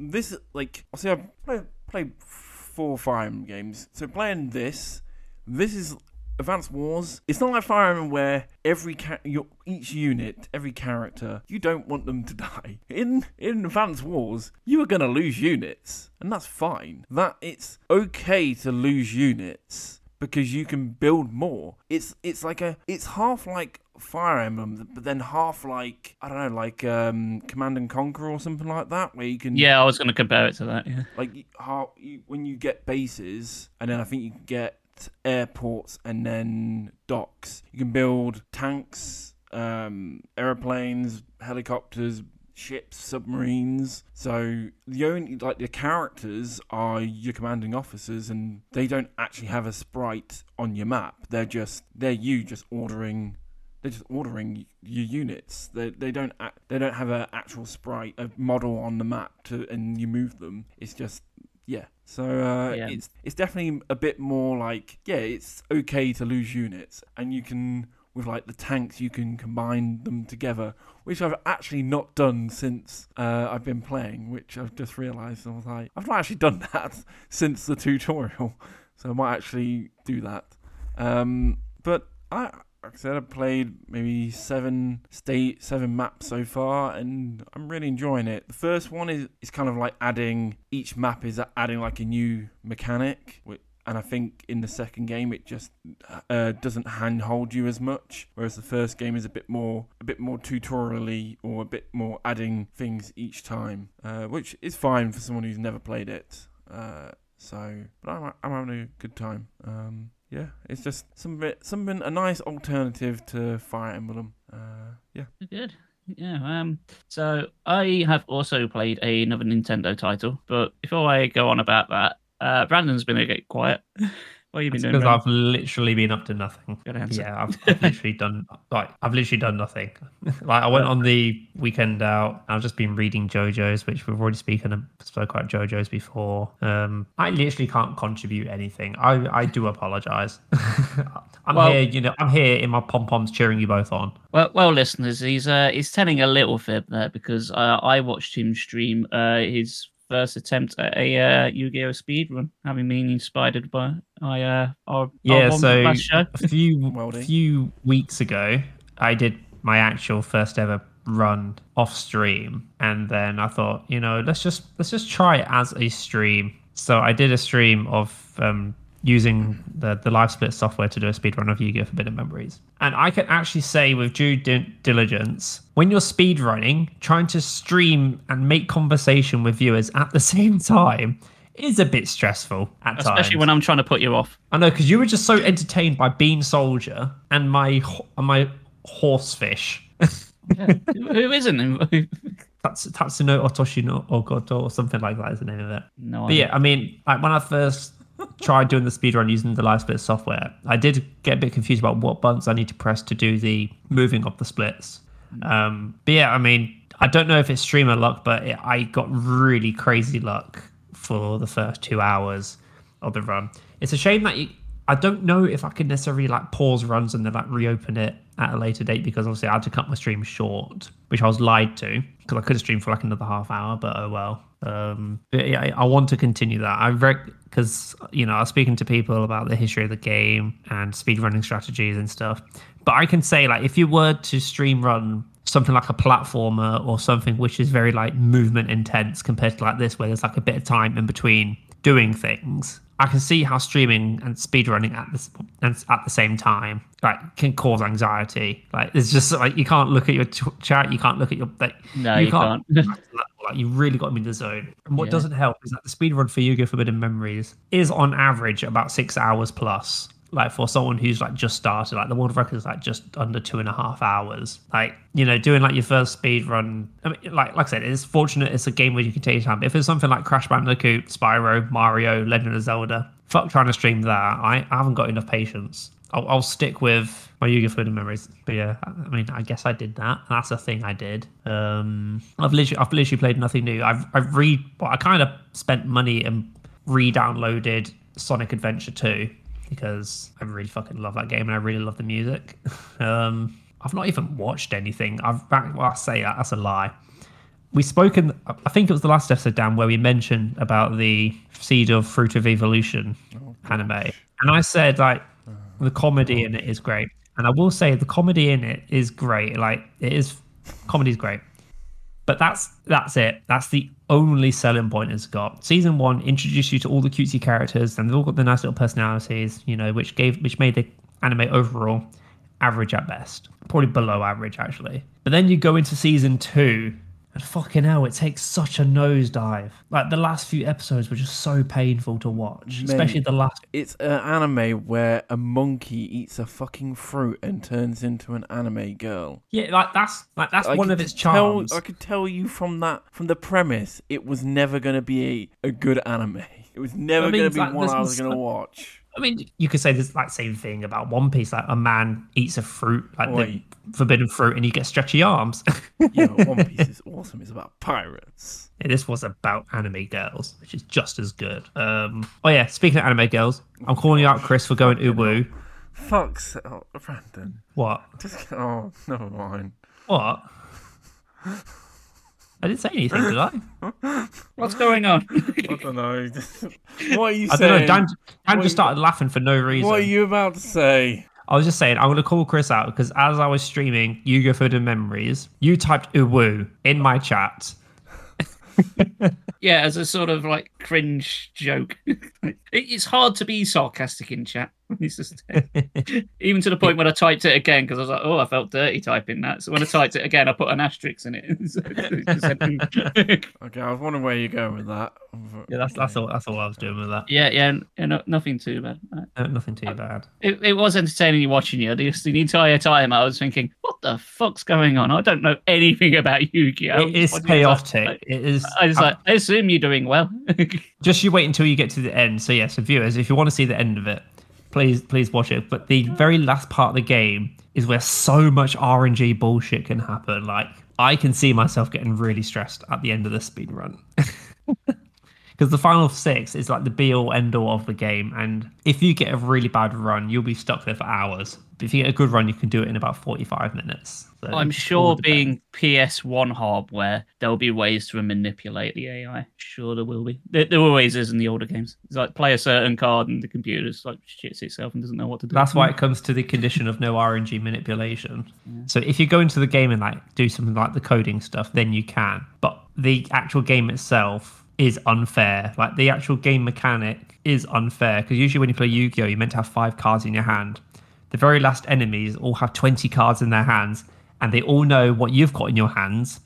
this, like I see, I play played Fire Emblem games. So playing this, this is Advanced Wars. It's not like Fire Emblem where every ca- your each unit, every character, you don't want them to die. In in Advanced Wars, you are gonna lose units, and that's fine. That it's okay to lose units because you can build more. It's it's like a it's half like Fire Emblem, but then half like I don't know, like um, Command and Conquer or something like that, where you can Yeah, I was going to compare it to that. Yeah. like how you, when you get bases, and then I think you can get airports and then docks. You can build tanks, um, airplanes, helicopters, ships, submarines. So the only like the characters are your commanding officers, and they don't actually have a sprite on your map. They're just they're you just ordering they're just ordering your units. They they don't act, they don't have an actual sprite, a model on the map to and you move them. It's just yeah. So uh, Yeah. it's it's definitely a bit more like yeah, it's okay to lose units, and you can with like the tanks you can combine them together, which I've actually not done since uh, I've been playing. Which I've just realised I was like I've not actually done that since the tutorial, so I might actually do that. Um, but I. Like I said, I've played maybe seven state seven maps so far, and I'm really enjoying it. The first one is is kind of like adding each map is adding like a new mechanic, and I think in the second game it just uh, doesn't handhold you as much, whereas the first game is a bit more a bit more tutorially or a bit more adding things each time, uh, which is fine for someone who's never played it. Uh, so, but I'm I'm having a good time. Um, yeah, it's just something something a nice alternative to Fire Emblem. Uh, yeah. Good. Yeah. Um. So I have also played another Nintendo title, but before I go on about that, uh, Brandon's been a bit quiet. what have you been doing? because? I've literally been up to nothing. Good answer. Yeah, I've, I've literally done like I've literally done nothing. like I went on the weekend out. I've just been reading JoJo's, which we've already spoken spoke about JoJo's before. Um, I literally can't contribute anything. I I do apologize. I'm Well- here, you know, I'm here in my pom poms cheering you both on. Well, well, listeners, he's uh, he's telling a little fib there because uh, I watched him stream uh, his first attempt at a uh, Yu-Gi-Oh speedrun, having been inspired by I uh, our Yeah, our so last show. a few Welding. few weeks ago, I did my actual first ever run off stream, and then I thought, you know, let's just let's just try it as a stream. So I did a stream of um, using the the live split software to do a speed run of Yu-Gi-Oh! Forbidden Memories, and I can actually say with due di- diligence, when you're speed running, trying to stream and make conversation with viewers at the same time. Is a bit stressful at times. Especially when I'm trying to put you off. I know because you were just so entertained by Bean Soldier and my ho- and my horsefish. Yeah. who isn't? Tats- Tatsuno Otoshino Ogoto or something like that is the name of it. no. But yeah, I mean, like when I first tried doing the speedrun using the live split software, I did get a bit confused about what buttons I need to press to do the moving of the splits. Um, but yeah, I mean, I don't know if it's streamer luck, but it, I got really crazy luck for the first two hours of the run. It's a shame that you. I don't know if I can necessarily like pause runs and then like reopen it at a later date because obviously I had to cut my stream short, which I was lied to because I could have streamed for like another half hour, but oh well. Um, yeah, I, I want to continue that. I because you know I was speaking to people about the history of the game and speedrunning strategies and stuff. But I can say like if you were to stream run something like a platformer or something which is very like movement intense compared to like this where there's like a bit of time in between doing things i can see how streaming and speedrunning at this and at the same time like can cause anxiety like it's just like you can't look at your ch- chat you can't look at your like no, you, can't. like you really got to be in the zone. And what Yeah. doesn't help is that the speed run for Yu-Gi-Oh! Forbidden Memories is on average about six hours plus. Like for someone who's like just started, like the world record is like just under two and a half hours. Like you know, doing like your first speed run. I mean, like like I said, it's fortunate it's a game where you can take your time. But if it's something like Crash Bandicoot, Spyro, Mario, Legend of Zelda, fuck trying to stream that. I, I haven't got enough patience. I'll, I'll stick with my Yu-Gi-Oh! Memories. But yeah, I I mean, I guess I did that. That's a thing I did. Um, I've literally, I've literally played nothing new. I've, I've re, well, I kind of spent money and re-downloaded Sonic Adventure 2 because I really fucking love that game and I really love the music. um, I've not even watched anything. I've, well, I say that that's a lie. We spoken. I think it was the last episode, Dan, where we mentioned about the Seed of Fruit of Evolution anime, and I said like the comedy in it is great, and I will say the comedy in it is great. Like it is, comedy's great, but that's that's it. That's the only selling point it's got. Season one introduced you to all the cutesy characters, and they've all got the nice little personalities, you know, which gave which made the anime overall average at best, probably below average actually. But then you go into season two, and fucking hell, it takes such a nosedive. Like the last few episodes were just so painful to watch, especially the last. It's an anime where a monkey eats a fucking fruit and turns into an anime girl. Yeah, like that's like that's I one of its tell- charms. I could tell you from that, from the premise, it was never going to be a, a good anime. It was never going to be like, one I was going to watch. I mean, you could say this like same thing about One Piece. Like a man eats a fruit, like Oi. the forbidden fruit, and you get stretchy arms. Yeah, One Piece is awesome. It's about pirates. Yeah, this was about anime girls, which is just as good. Um, oh yeah, speaking of anime girls, I'm calling you out, Chris, for going uwu. Fuck's oh, Brandon. What? Just oh, never mind. What? I didn't say anything, did I? What's going on? I don't know. what are you I saying? don't know. Dan, Dan What just you- started laughing for no reason. what are you about to say? I was just saying, I'm going to call Chris out because as I was streaming Yu-Gi-Oh! Forbidden Memories, you typed uwu in my chat. yeah, as a sort of like cringe joke. It's hard to be sarcastic in chat. It's just, even to the point when I typed it again because I was like, oh, I felt dirty typing that. So when I typed it again, I put an asterisk in it. So it just said- hmm. Okay, I was wondering where you're going with that. Yeah, that's that's all. That's all I was doing with that. yeah, yeah, yeah no, nothing too bad. Nothing too bad. It, it was entertaining watching you. Just the entire time I was thinking, what the fuck's going on? I don't know anything about Yu-Gi-Oh. It is I was chaotic. like- It is. I was like, I assume you're doing well. just you wait until you get to the end. So yes, so viewers, if you want to see the end of it, please please watch it. But the very last part of the game is where so much RNG bullshit can happen. Like I can see myself getting really stressed at the end of the speed run. Because the final six is like the be all end all of the game, and if you get a really bad run, you'll be stuck there for hours. But if you get a good run, you can do it in about forty-five minutes. So I'm sure being PS1 hardware, there'll be ways to manipulate the AI. Sure, there will be. There, there always is in the older games. It's like play a certain card and the computer just like shits itself and doesn't know what to do. That's why it comes to the condition of no RNG manipulation. So if you go into the game and like do something like the coding stuff, then you can. But the actual game itself is unfair. Like the actual game mechanic is unfair because usually when you play Yu-Gi-Oh, you're meant to have five cards in your hand. The very last enemies all have 20 cards in their hands, and they all know what you've got in your hands,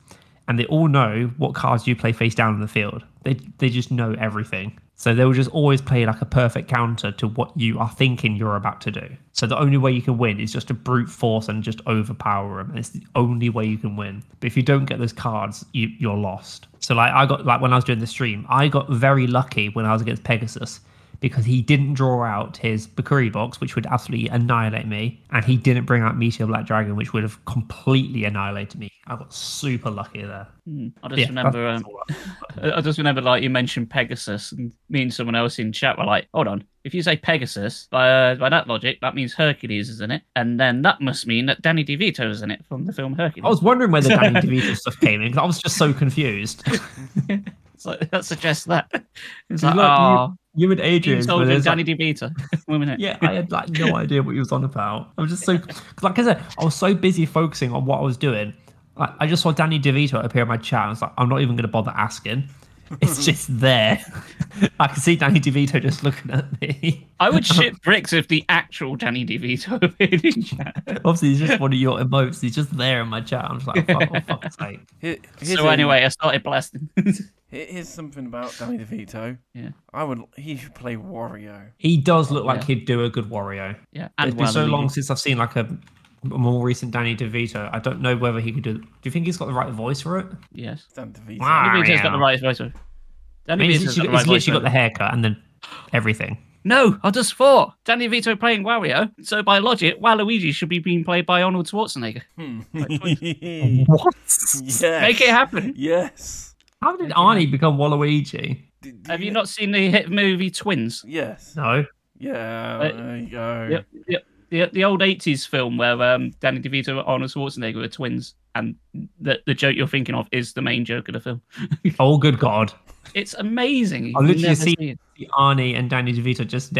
and they all know what cards you play face down in the field. They they just know everything. So they will just always play like a perfect counter to what you are thinking you're about to do. So the only way you can win is just to brute force and just overpower them. And it's the only way you can win. But if you don't get those cards, you, you're lost. So like I got like when I was doing the stream, I got very lucky when I was against Pegasus because he didn't draw out his Bickuribox, which would absolutely annihilate me, and he didn't bring out Meteor Black Dragon, which would have completely annihilated me. I got super lucky there. Hmm. I just Yeah, remember. Um, I- I just remember, like you mentioned Pegasus, and me and someone else in chat were like, "Hold on, if you say Pegasus, by uh, by that logic, that means Hercules is in it, and then that must mean that Danny DeVito is in it from the film Hercules." I was wondering where the Danny DeVito stuff came in because I was just so confused. It's like, that suggests that. It's like, like- oh, You and you Adrian, told were him Danny like- DeVito. Women in it. yeah, I had like no idea what he was on about. I was just so, 'cause like I said, uh, I was so busy focusing on what I was doing. Like, I just saw Danny DeVito appear in my chat. And I was like, I'm not even going to bother asking. It's just there. I can see Danny DeVito just looking at me. I would shit bricks if the actual Danny DeVito appeared in chat. Obviously, he's just one of your emotes. He's just there in my chat. I'm just like, oh, fuck, for fuck's sake. Here- So a- anyway, I started blasting. Here- here's something about Danny DeVito. Yeah. I would. He should play Wario. He does look like Yeah. he'd do a good Wario. yeah, it's been so long since I've seen like a, a more recent Danny DeVito. I don't know whether he could do. Do you think he's got the right voice for it? Yes. Danny DeVito. Wow. Danny DeVito's got the right voice. for it. I Danny mean, he's DeVito's got literally, the right he's voice. literally for got the haircut and then everything. No, I just thought Danny DeVito playing Wario. So by logic, Waluigi should be being played by Arnold Schwarzenegger. Hmm. What? yes. Make it happen. Yes. How did Arnie become Waluigi? D- do Have you not seen the hit movie Twins? Yes. No. Yeah. Uh, there you go. Yep. Yep. The, the old 80s film where um, Danny DeVito and Arnold Schwarzenegger were twins, and the, the joke you're thinking of is the main joke of the film. Oh, good God. It's amazing. You've I've literally never seen- seen it. Arnie and Danny DeVito just.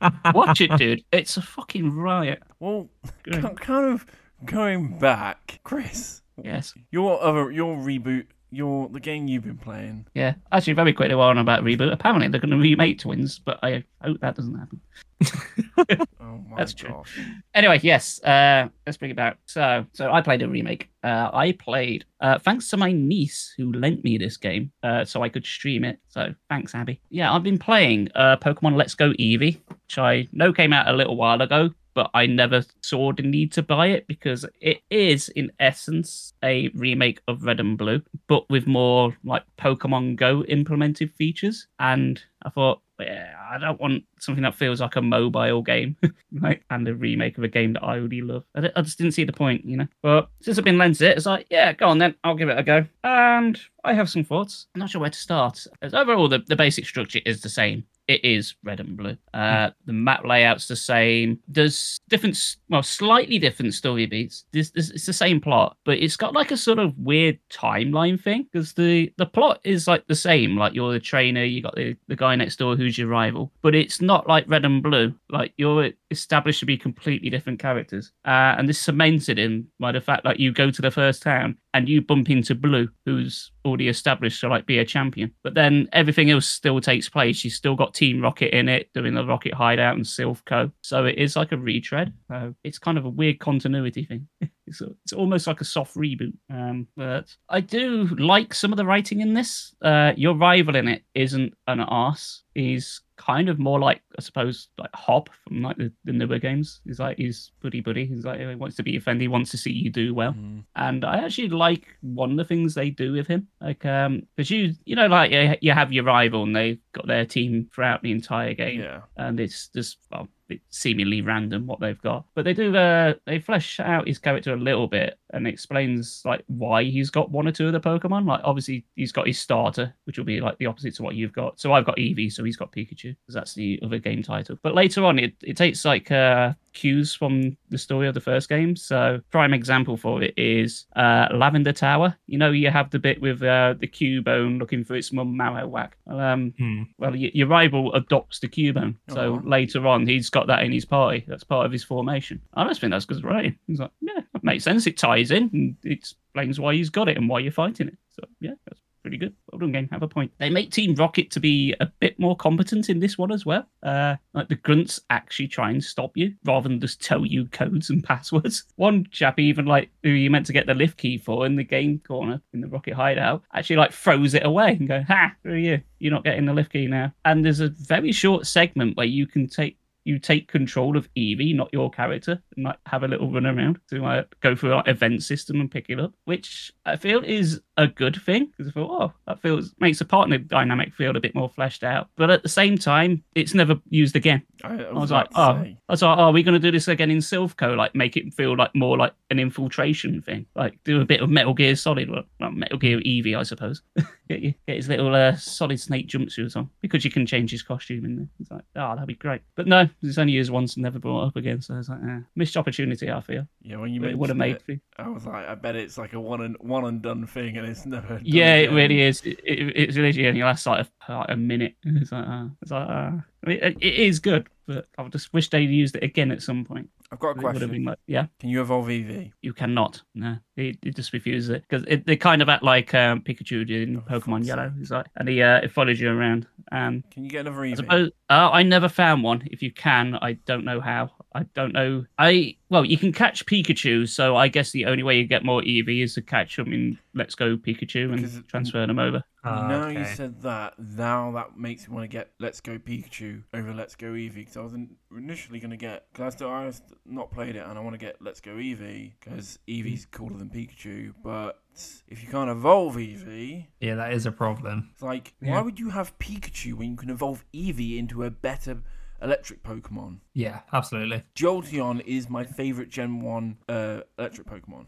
Watch it, dude. It's a fucking riot. Well, Good. ki- kind of going back, Chris. Yes. Your other, your reboot, your the game you've been playing. Yeah. Actually, very quickly while on about reboot, apparently they're going to remake Twins, but I hope that doesn't happen. Oh my That's true. gosh. Anyway, yes, uh, let's bring it back. So, so I played a remake. Uh, I played uh, thanks to my niece who lent me this game, uh, so I could stream it. So thanks, Abby. Yeah, I've been playing uh, Pokemon Let's Go Eevee, which I know came out a little while ago, but I never saw the need to buy it because it is, in essence, a remake of Red and Blue, but with more like Pokemon Go implemented features. And I thought, yeah, I don't want something that feels like a mobile game, like and a remake of a game that I already love. I just didn't see the point, you know. But since I've been lent it, it's like, yeah, go on then, I'll give it a go. And I have some thoughts. I'm not sure where to start. As overall, the, the basic structure is the same. It is red and blue. Uh, the map layout's the same. There's different, well, slightly different story beats. This, this it's the same plot, but it's got like a sort of weird timeline thing because the the plot is like the same. Like you're the trainer, you got the the guy next door who's your rival, but it's not like red and blue. Like you're established to be completely different characters, uh, and this cemented in by the fact that you go to the first town and you bump into Blue, who's already established to like be a champion. But then everything else still takes place. You've still got Team Rocket in it, doing the Rocket Hideout and Silph Co. So it is like a retread. So it's kind of a weird continuity thing. it's, it's almost like a soft reboot. Um, but I do like some of the writing in this. Uh, your rival in it isn't an arse. He's kind of more like I suppose like Hop from like the, the newer games. He's like he's buddy buddy. He's like he wants to be a friend. He wants to see you do well. Mm. And I actually like one of the things they do with him, like um, because you you know like you, you have your rival and they've got their team throughout the entire game, Yeah. and it's just well seemingly random what they've got. But they do uh they flesh out his character a little bit and explains like why he's got one or two of the Pokemon. Like obviously he's got his starter, which will be like the opposite to what you've got. So I've got Eevee, so he's got Pikachu, because that's the other game title. But later on it, it takes like uh cues from the story of the first game. So prime example for it is uh Lavender Tower. You know you have the bit with uh the Cubone looking for its mum Marowak. Well, um Hmm. well, y- your rival adopts the Cubone. So Aw. later on, he's got that in his party. That's part of his formation. I just think that's good writing. He's like, yeah, that makes sense. It ties in and it explains why he's got it and why you're fighting it. So yeah, that's pretty good. Well done, game. Have a point. They make Team Rocket to be a bit more competent in this one as well. Uh, like the grunts actually try and stop you rather than just tell you codes and passwords. One chap even like who you meant to get the lift key for in the game corner in the Rocket hideout actually like throws it away and go, "Ha, who are you? You're not getting the lift key now." And there's a very short segment where you can take you take control of Eevee, not your character, and like have a little run around to uh, go through like event system and pick it up, which I feel is a good thing because I thought, oh, that feels makes the partner dynamic feel a bit more fleshed out. But at the same time, it's never used again. I, I was, like, oh, say. I was like, oh, are we going to do this again in Silph Co? Like, make it feel like more like an infiltration thing. Like, do a bit of Metal Gear Solid, well, well, Metal Gear Eevee, I suppose. get you, get his little uh, Solid Snake jumpsuit on because you can change his costume in there. He's like, oh, that'd be great. But no, it's only used once and never brought up again. So I was like, eh, missed opportunity. I feel Yeah, when you it would have made. it, I was like, I bet it's like a one and one and done thing, and it's never. Yeah, it really is. It, it, it's literally only lasts like a, like a minute. It's like, uh, it's like uh, I mean, it, is good, but I just wish they'd used it again at some point. I've got a It would have question. like, yeah. Can you evolve Eevee? You cannot. No, it, it just refuses it because they kind of act like um, Pikachu did in Oh, Pokemon Yellow. He's like, and he uh, it follows you around. And Can you get another I suppose uh, I never found one. If you can, I don't know how. I don't know. I well, you can catch Pikachu, so I guess the only way you get more Eevee is to catch them in Let's Go Pikachu and Because transfer them over. Ah, now you said that, now that makes me want to get Let's Go Pikachu over Let's Go Eevee. Because I was initially going to get, because I still I have not played it, and I want to get Let's Go Eevee because Eevee's cooler than Pikachu. But if you can't evolve Eevee, Yeah, that is a problem. it's like, Yeah. why would you have Pikachu when you can evolve Eevee into a better electric Pokemon? Yeah, absolutely. Jolteon is my favorite Gen 1 uh, electric Pokemon.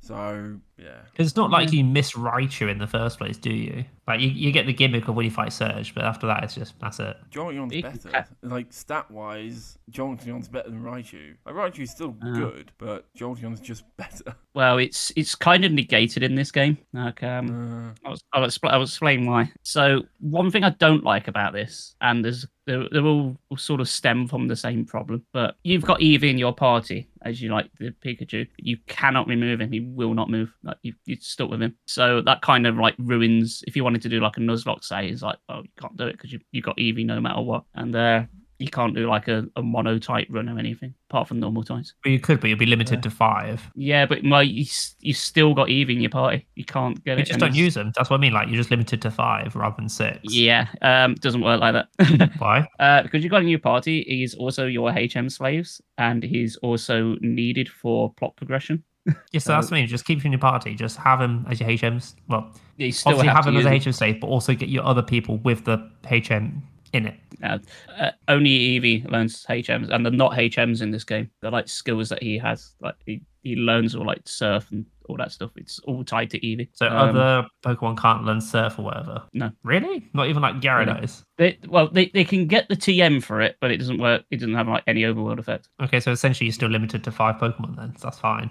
So, yeah. It's not like you miss Raichu in the first place, do you? Like you, you get the gimmick of when you fight Surge, but after that, it's just that's it. Jolteon's better. ca- Like stat wise, Jolteon's better than Raichu. Like Raichu's still Ah. good, but Jolteon's just better. Well, it's it's kind of negated in this game. Like um, Uh, I'll, I'll, expl- I'll explain why. So one thing I don't like about this, and there's they're, they're all sort of stem from the same problem. But you've got Eevee in your party, as you like the Pikachu. You cannot remove him; he will not move. Like you, you're stuck with him. So that kind of like ruins. If you wanted to do like a Nuzlocke, say, is like, oh, you can't do it because you you got Eevee no matter what. And uh, you can't do like a, a mono type run or anything apart from normal types. But you could, but you'd be limited to five. Yeah, but my you, you still got Eevee in your party. You can't get You it. just don't it's- use them. That's what I mean. Like you're just limited to five rather than six. Yeah, um, doesn't work like that. Why? uh, because you've got a new party. He's also your HM slaves, and he's also needed for plot progression. Yeah, so that's what I mean. Just keep him in your party. Just have him as your HMs. Well, You still obviously have, have, him as a. HM slave, but also get your other people with the HM in it. Uh, uh, only Eevee learns HMs, and they're not HMs in this game. They're like skills that he has. Like he, he learns all like surf and all that stuff. It's all tied to Eevee. So Um, other Pokemon can't learn Surf or whatever. No. Really? Not even like Gyarados. They, well, they, they can get the TM for it, but it doesn't work. It doesn't have like any overworld effect. Okay, so essentially you're still limited to five Pokemon then. So that's fine.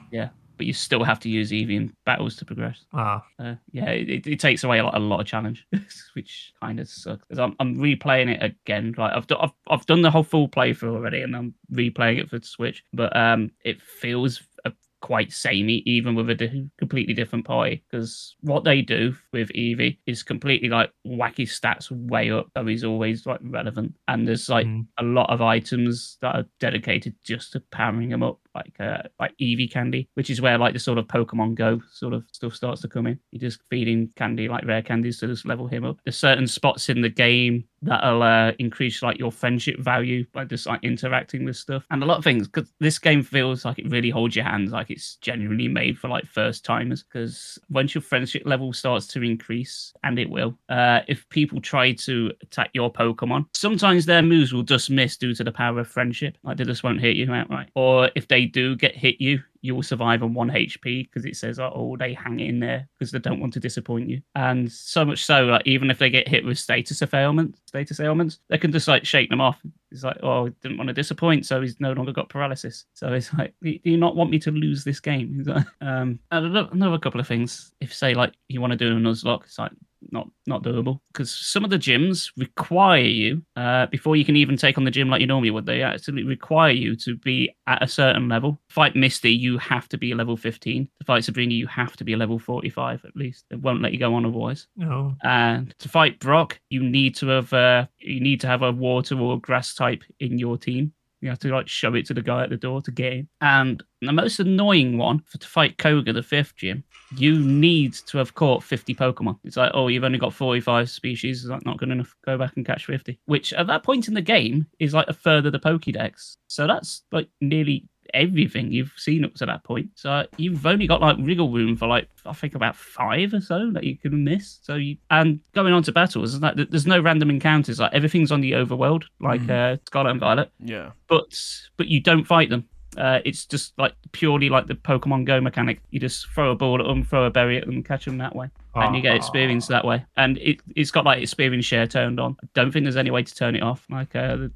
But you still have to use Eevee in battles to progress. Ah, Uh, yeah, it, it- takes away a lot, a lot of challenge, which kind of sucks. I'm, I'm replaying it again. Like I've, do, I've I've done the whole full playthrough already, and I'm replaying it for the Switch. But um, it feels uh, quite samey, even with a di- completely different party. Because what they do with Eevee is completely like wacky stats way up, so he's always like relevant. And there's like mm. a lot of items that are dedicated just to powering him up, like uh, like Eevee candy, which is where like the sort of Pokemon Go sort of stuff starts to come in. You're just feeding candy like rare candies to just level him up. There's certain spots in the game that'll uh, increase like your friendship value by just like interacting with stuff and a lot of things because this game feels like it really holds your hands like it's genuinely made for like first timers because once your friendship level starts to increase and it will uh, if people try to attack your pokemon sometimes their moves will just miss due to the power of friendship like they just won't hit you outright or if they do get hit you you will survive on one HP because it says, oh, they hang in there because they don't want to disappoint you. And so much so, like even if they get hit with status ailments, status ailments, they can just like shake them off. It's like, oh, didn't want to disappoint, so he's no longer got paralysis. So it's like, do you not want me to lose this game? Like, um, another couple of things. If say like you want to do a Nuzlocke, it's like not not doable because some of the gyms require you uh, before you can even take on the gym like you normally would. They actually require you to be at a certain level. Fight Misty, you have to be level 15. To fight Sabrina, you have to be level 45 at least. They won't let you go on otherwise. no. And to fight Brock, you need to have uh, you need to have a water or grass type in your team. You have to like show it to the guy at the door to get in. And the most annoying one for to fight Koga, the fifth gym, you need to have caught 50 Pokemon. It's like, oh, you've only got 45 species. Is that not good enough? Go back and catch 50. Which at that point in the game is like a third of the Pokédex. So that's like nearly everything you've seen up to that point. So you've only got like wriggle room for like I think about five or so that you can miss. So you and going on to battles, like there's no random encounters. Like everything's on the overworld, like uh, Scarlet and Violet, Yeah. but but you don't fight them. Uh, it's just like purely like the Pokemon Go mechanic. You just throw a ball at them, throw a berry at them, catch them that way, and you get experience that way. And it it's got like experience share turned on. I don't think there's any way to turn it off, like uh, the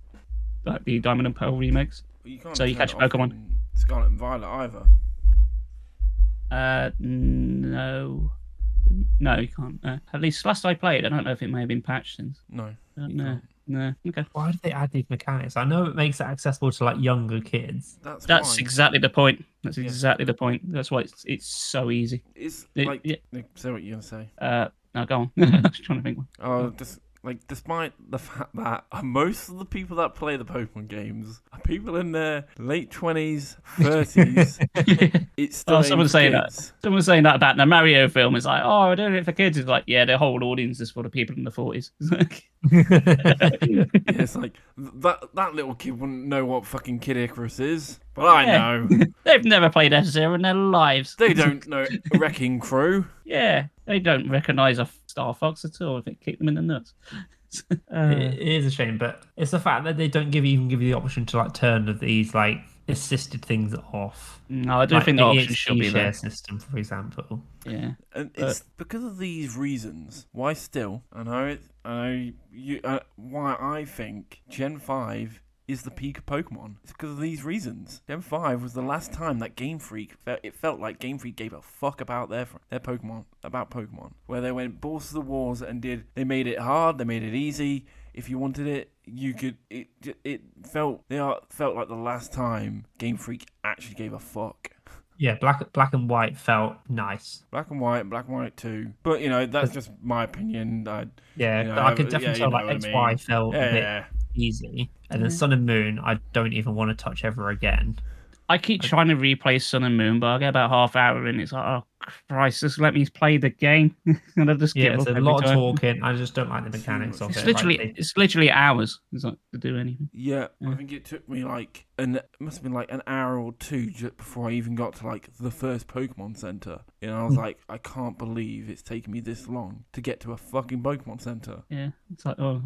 like the Diamond and Pearl remakes. But you can't So you catch Pokemon. Scarlet and Violet either. Uh, no, no, you can't. Uh, at least last I played, I don't know if it may have been patched since. No. I don't know. No, okay. Why did they add these mechanics? I know it makes it accessible to like younger kids. That's That's fine. exactly the point. That's Yeah. exactly the point. That's why it's it's so easy. It's It- like yeah. say what you're gonna say. Uh, now go on. I was trying to think. one. Oh, just like despite the fact that most of the people that play the Pokemon games are people in their late twenties, thirties. it's oh, still Oh, someone's saying that. kids. Someone was saying that about the Mario film. It's like, oh, we're doing it for kids. It's like, yeah, the whole audience is for the people in the forties. Yeah, it's like that that little kid wouldn't know what fucking Kid Icarus is, but I Yeah. know. They've never played F Zero in their lives. They don't know Wrecking Crew. Yeah, they don't recognise a Star Fox at all. If it kicked them in the nuts. Uh, it it is a shame, but it's the fact that they don't give even give you the option to like turn these like assisted things off. no, I do like think the the option should be share there. system, for example. Yeah. And But- it's because of these reasons. Why still? I know it. I know you. Uh, why I think Gen Five is the peak of Pokemon. It's because of these reasons. Gen Five was the last time that Game Freak. Fe- it felt like Game Freak gave a fuck about their their Pokemon about Pokemon. Where they went balls to the walls and did. They made it hard. They made it easy. If you wanted it, you could. It it felt. They are felt like the last time Game Freak actually gave a fuck. Yeah, black black and white felt nice. Black and white, black and white too. But you know, that's just my opinion. I, Yeah, You know, I could yeah, definitely you tell know like what I X mean. Felt a bit yeah. Easy, and then Yeah. Sun and Moon, I don't even want to touch ever again. I keep trying to replay Sun and Moon, but I get about half hour in. It's like, oh Christ, just let me play the game, and I just Yeah, give it's a every lot of talking. I just don't like the mechanics of it. It's it. literally, Like, it's literally hours. It's like to do anything. Yeah, I think it took me like an it must have been like an hour or two just before I even got to like the first Pokemon Center. You know, I was hmm. like, I can't believe it's taken me this long to get to a fucking Pokemon Center. Yeah, it's like oh,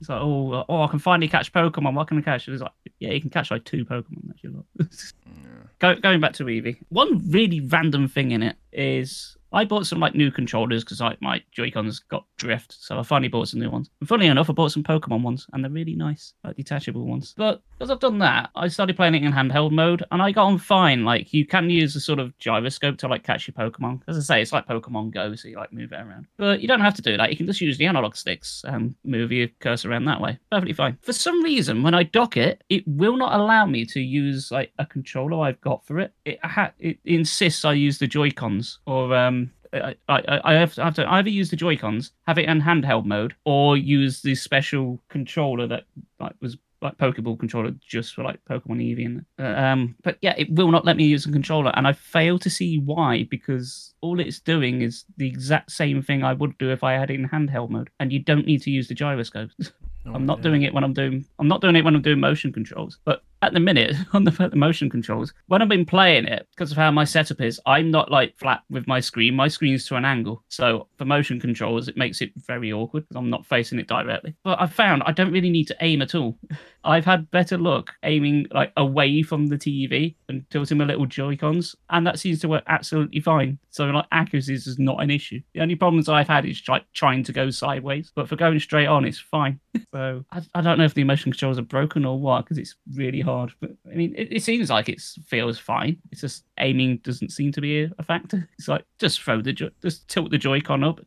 it's like oh, oh, I can finally catch Pokemon. What can I catch? It's like yeah, you can catch like two Pokemon. Lot. Yeah. Go, going back to Eevee, one really random thing in it is I bought some like new controllers because like my Joy-Cons got drift, so I finally bought some new ones. And funnily enough, I bought some Pokemon ones, and they're really nice, like detachable ones. But as I've done that, I started playing it in handheld mode, and I got on fine. Like you can use a sort of gyroscope to like catch your Pokemon. As I say, it's like Pokemon Go, so you like move it around. But you don't have to do that. You can just use the analog sticks and move your cursor around that way. Perfectly fine. For some reason, when I dock it, it will not allow me to use like a controller I've got for it. It ha- it insists I use the Joy Cons or um. I, I, I have to, I have to either use the Joy Cons, have it in handheld mode, or use the special controller that like was like Pokeball controller just for like Pokemon Eevee. And, uh, um, but yeah, it will not let me use a controller, and I fail to see why because all it's doing is the exact same thing I would do if I had it in handheld mode, and you don't need to use the gyroscope. No I'm not doing it when I'm doing. I'm not doing it when I'm doing motion controls. But at the minute, on the, the motion controls, when I've been playing it, because of how my setup is, I'm not like flat with my screen. My screen's to an angle, so for motion controls, it makes it very awkward because I'm not facing it directly. But I found I don't really need to aim at all. I've had better luck aiming like away from the TV and tilting my little Joy Cons, and that seems to work absolutely fine. So like accuracy is not an issue. The only problems I've had is like trying to go sideways, but for going straight on, it's fine. so I, I don't know if the motion controls are broken or what, because it's really hard. But I mean, it, it seems like it feels fine. It's just aiming doesn't seem to be a, a factor. It's like just throw the just tilt the Joy-Con up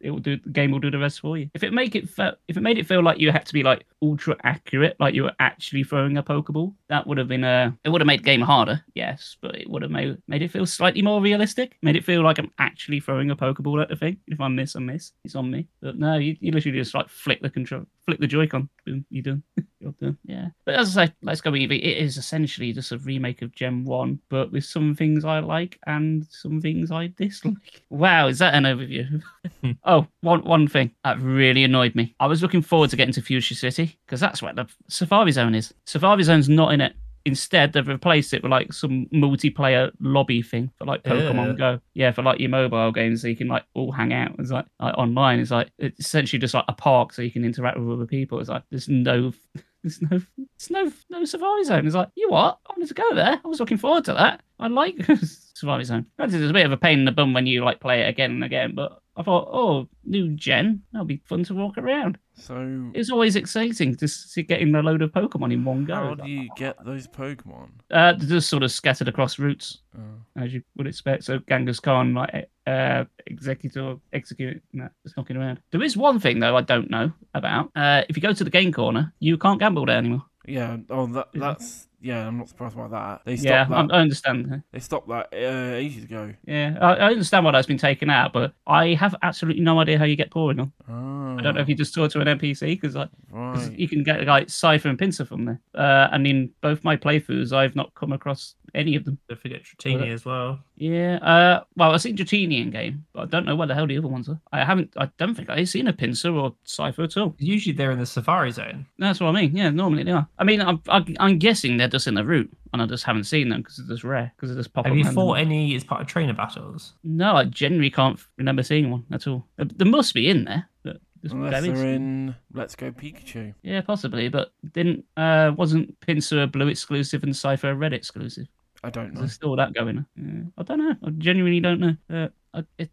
it will do the game will do the rest for you. If it make it fe- if it made it feel like you had to be like ultra accurate, like you were actually throwing a Pokeball, that would have been a it would have made the game harder, yes, but it would have made made it feel slightly more realistic. Made it feel like I'm actually throwing a Pokeball at the thing. If I miss, I miss. It's on me. But no, you, you literally just like flick the control, flick the Joy-Con. Boom, you done. You're done. Yeah. But as I say, Let's Go Eevee, it is essentially just a remake of Gen 1, but with some things I like and some things I dislike. Wow, is that an overview? oh, one, one thing that really annoyed me. I was looking forward to getting to Fuchsia City because that's where the Safari Zone is. Safari Zone's not in it. Instead, they've replaced it with like some multiplayer lobby thing for like Pokemon Yeah. Go. Yeah, for like your mobile games, so you can like all hang out. It's like, like online. It's like it's essentially just like a park, so you can interact with other people. It's like there's no, there's no, there's no, no Safari Zone. It's like you what? I wanted to go there. I was looking forward to that. I like Safari Zone. It's a bit of a pain in the bum when you like play it again and again, but I thought, oh, new gen, that'll be fun to walk around. So It's always exciting to see getting a load of Pokemon in one go. how do you get those Pokemon? Uh, they're just sort of scattered across routes, Oh. as you would expect. So Kangaskhan, like uh, Exeggutor, Exeggcute, no, just knocking around. There is one thing though I don't know about. Uh, if you go to the game corner, you can't gamble there anymore. Yeah. Oh, that that's yeah. I'm not surprised about that. They Yeah, stopped I, that. I understand. They stopped that uh, ages ago. Yeah, I, I understand why that's been taken out, but I have absolutely no idea how you get Porygon. Oh, I don't know if you just talk to an NPC because like 'cause right. you can get like Scyther and Pinsir from there. Uh, and in both my playthroughs, I've not come across any of them. Don't forget Dratini as well. Yeah. Uh, well, I've seen Dratini in game, but I don't know where the hell the other ones are. I haven't. I don't think I've seen a Pinsir or Scyther at all. Usually they're in the Safari Zone. That's what I mean. Yeah, normally they are. I mean, I'm, I'm, I'm guessing they're just in the route, and I just haven't seen them because they're just rare. Because they just pop Have up you randomly. fought any as part of trainer battles? No, I genuinely can't remember seeing one at all. Uh, There must be in there. But Unless buried. they're in Let's Go Pikachu. Yeah, possibly, but didn't uh wasn't Pinsir a blue exclusive and Scyther a red exclusive? I don't know. There's still that going. Yeah, I don't know. I genuinely don't know. Uh, I, it,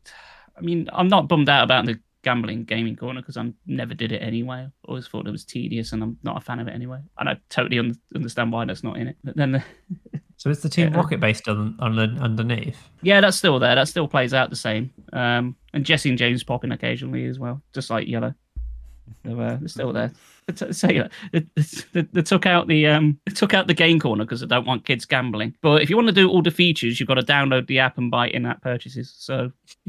I mean, I'm not bummed out about the gambling gaming corner because I never did it anyway. I always thought it was tedious, and I'm not a fan of it anyway. And I totally un- understand why that's not in it. But then, the, So it's the Team Yeah. Rocket based on, on the, underneath. yeah, that's still there. That still plays out the same. Um, and Jesse and James pop in occasionally as well, just like Yellow. So, uh, they're still there. T- Say that they, took out the um took out the game corner because they don't want kids gambling. But if you want to do all the features, you've got to download the app and buy in-app purchases. So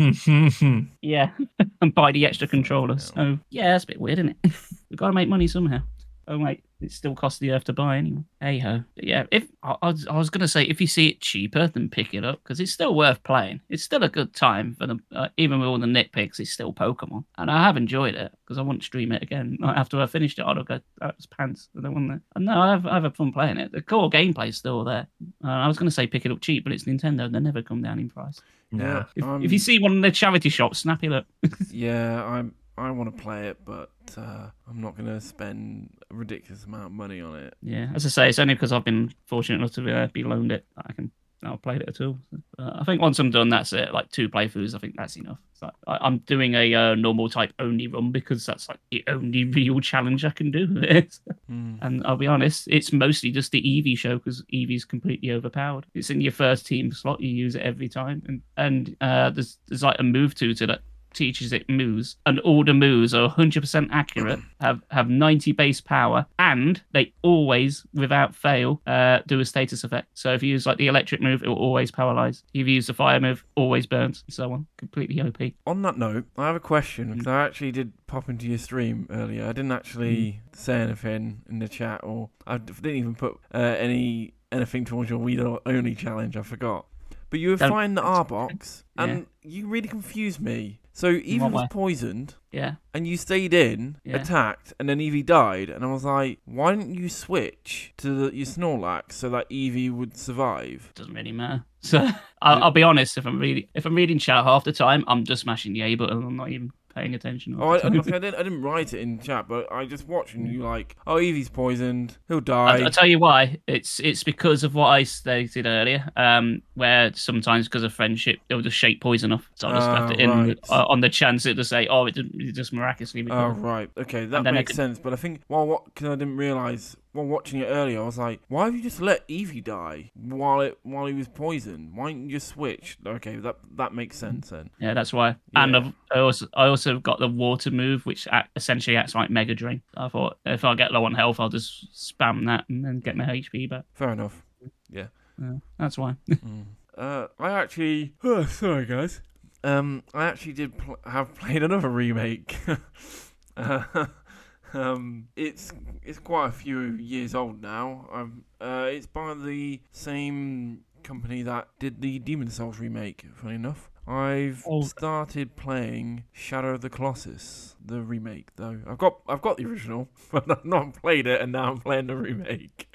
yeah, and buy the extra controller. So yeah, that's a bit weird, isn't it? We've got to make money somehow. Oh wait, it still costs the earth to buy anyway. Hey ho. Yeah, if I, I was, I was gonna say if you see it cheaper, then pick it up because it's still worth playing. It's still a good time for the uh, even with all the nitpicks. It's still Pokemon, and I have enjoyed it because I want to stream it again like, after I finished it. I'd go, that was pants. I don't want that. And no, I've I've had fun playing it. The core gameplay's still there. Uh, I was gonna say pick it up cheap, but it's Nintendo. And they never come down in price. Yeah, If, um, if you see one in the charity shop, snap it up. yeah, I'm. I want to play it, but uh, I'm not going to spend a ridiculous amount of money on it. Yeah, as I say, it's only because I've been fortunate enough to uh, be loaned it that I can. I've played it at all. Uh, I think once I'm done, that's it. Like two playthroughs, I think that's enough. So I, I'm doing a uh, normal type only run because that's like the only real challenge I can do with it. Hmm. And I'll be honest, it's mostly just the Eevee show because Eevee's completely overpowered. It's in your first team slot, you use it every time, and and uh, there's there's like a move tutor that teaches it moves, and all the moves are 100% accurate, have have 90 base power, and they always, without fail, uh, do a status effect. So if you use like the electric move, it will always paralyze. If you use the fire move, always burns, and so on. Completely OP. On that note, I have a question because I actually did pop into your stream earlier. I didn't actually say anything in the chat, or I didn't even put uh, any anything towards your Weed only challenge. I forgot. But you were Don't- the R box, Yeah. and you really confused me. So Eevee was way? poisoned, Yeah. and you stayed in, Yeah. attacked, and then Eevee died. And I was like, why didn't you switch to the, your Snorlax so that Eevee would survive? doesn't really matter. So I'll, I'll be honest. If I'm reading, if I'm reading chat half the time, I'm just smashing the A button. I'm not even paying attention. Oh, I, I. I didn't. I didn't write it in chat, but I just watched and you like, oh, Eevee's poisoned. He'll die. I'll tell you why. It's it's because of what I stated earlier. Um, where sometimes because of friendship, they'll just shake poison off. So I just Ah, left it in right. uh, on the chance it to say, oh, it, didn't- it just miraculously. Oh right, okay, that I makes could- sense. But I think well, what because I didn't realize while watching it earlier, I was like, why have you just let Eevee die while it while he was poisoned? Why didn't you just switch? Okay, that that makes sense then. Yeah, that's why. And I've, I also I also got the water move, which act, essentially acts like Mega Drain. I thought if I get low on health, I'll just spam that and then get my HP back. Fair enough. Yeah, that's why. Mm. Uh, I actually, oh, sorry guys. Um, I actually did pl- have played another remake. uh, um, it's it's quite a few years old now. Um, uh, it's by the same company that did the Demon's Souls remake. Funny enough, I've Oh. started playing Shadow of the Colossus, the remake. Though I've got I've got the original, but I've not played it, and now I'm playing the remake.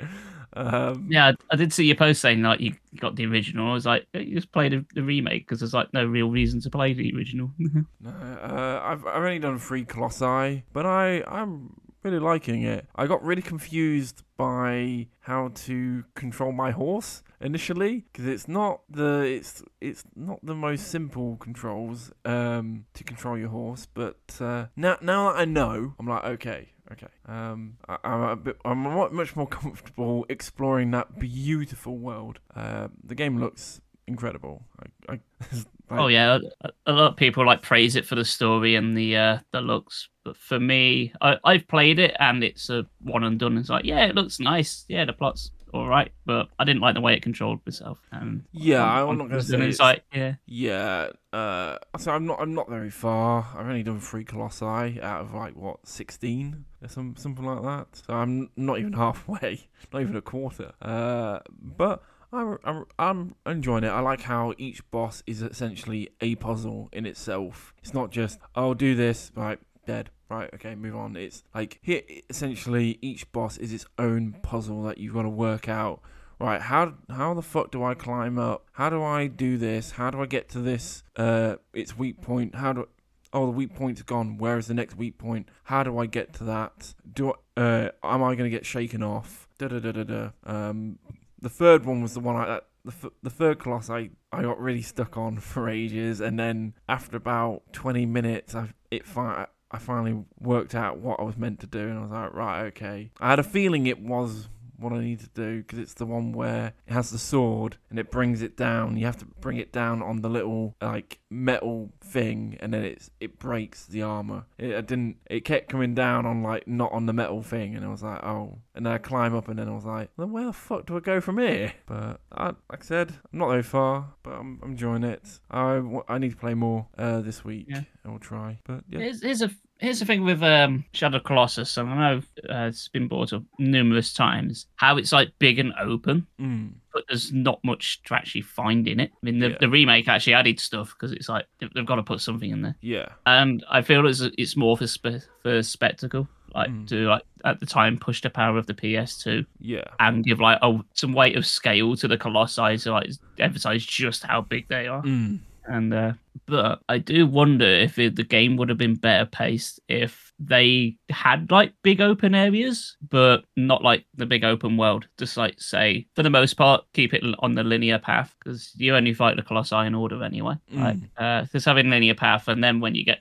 Um, Yeah, I, I did see your post saying like you got the original. I was like, you just played the, the remake because there's like no real reason to play the original. No, uh, I've I've only done three Colossi, but I I'm really liking it. I got really confused by how to control my horse initially because it's not the it's it's not the most simple controls um to control your horse. But uh, now now that I know, I'm like okay. Okay. Um, I, I'm a bit. I'm mu- much more comfortable exploring that beautiful world. Uh, the game looks incredible. I, I, oh yeah, a, lot of people like praise it for the story and the uh, the looks, but for me, I, I've played it and it's a one and done. It's like yeah, it looks nice. Yeah, the plot's all right, but I didn't like the way it controlled myself. And Yeah, on- I'm not gonna Twitter, say it's- like yeah. Yeah, uh, so I'm not I'm not very far. I've only done three colossi out of like what sixteen or some something like that. So I'm not even halfway, not even a quarter. Uh, but I'm I'm I'm enjoying it. I like how each boss is essentially a puzzle in itself. It's not just oh do this right dead. Right okay move on. It's like here essentially each boss is its own puzzle that you've got to work out. Right how how the fuck do i climb up? How do i do this? How do i get to this uh its weak point? How do oh the weak point's gone. Where is the next weak point? How do i get to that? Do I, uh am i going to get shaken off? Da da da da da. Um the third one was the one i uh, the, f- the third class I, I got really stuck on for ages and then after about 20 minutes I it fi- I finally worked out what I was meant to do and I was like right okay. I had a feeling it was what I need to do because it's the one where it has the sword and it brings it down. You have to bring it down on the little like metal thing, and then it's it breaks the armor. It I didn't. It kept coming down on like not on the metal thing, and I was like, oh. And then I climb up, and then I was like, then where the fuck do I go from here? But I, like I said, I'm not very far, but I'm, I'm enjoying it. I, I need to play more uh, this week. Yeah. I will try. But yeah, Here's, here's a Here's the thing with um, Shadow Colossus, and I know uh, it's been brought up numerous times, how it's like big and open, Mm. but there's not much to actually find in it. I mean, the, Yeah. the remake actually added stuff because it's like they've, got to put something in there, Yeah. and I feel it's it's more for spe- for spectacle, like Mm. to like at the time push the power of the PS2 Yeah. and give like oh some weight of scale to the Colossi to like emphasize just how big they are. Mm. And uh, but I do wonder if it, the game would have been better paced if they had like big open areas, but not like the big open world. Just like say, for the most part, keep it on the linear path because you only fight the Colossi in order anyway. Like uh, just having linear path, and then when you get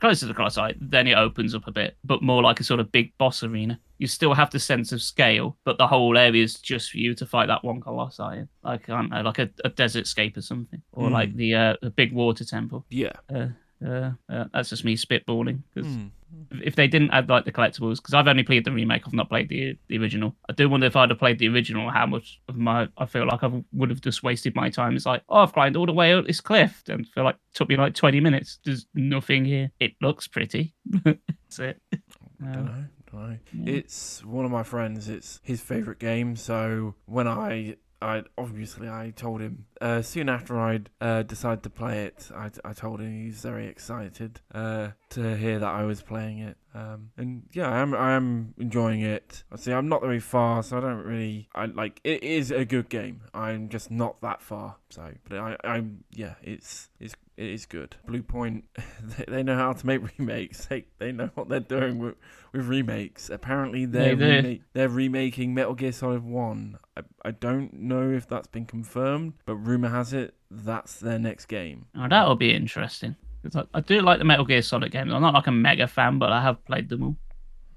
closer to the Colossi, then it opens up a bit, but more like a sort of big boss arena. You still have the sense of scale, but the whole area is just for you to fight that one Colossi. Like I don't know, like a, a desert scape or something, or Mm. like the uh, the big water temple. Yeah. Uh, uh, uh, that's just me spitballing because Mm. If they didn't add like the collectibles, because I've only played the remake, I've not played the the original. I do wonder if I'd have played the original, how much of my I feel like I would have just wasted my time. It's like, oh, I've climbed all the way up this cliff, and feel like took me like twenty minutes. There's nothing here. It looks pretty. That's it. Don't Um, know. Don't know. yeah. It's one of my friends. It's his favorite game. So when I, I obviously I told him uh, soon after I'd uh, decided to play it. I, I told him he's very excited uh, to hear that I was playing it. Um, and yeah, I am. I am enjoying it. I see. I'm not very far, so I don't really. I like. It is a good game. I'm just not that far. So, but I. I'm. Yeah. It's. It's. It is good. Bluepoint. They, know how to make remakes. They. They know what they're doing with with remakes. Apparently, they're They remake, they're remaking Metal Gear Solid One. I, I don't know if that's been confirmed, but rumor has it that's their next game. Oh, that'll be interesting. 'Cause I, I do like the Metal Gear Solid games. I'm not like a mega fan, but I have played them all.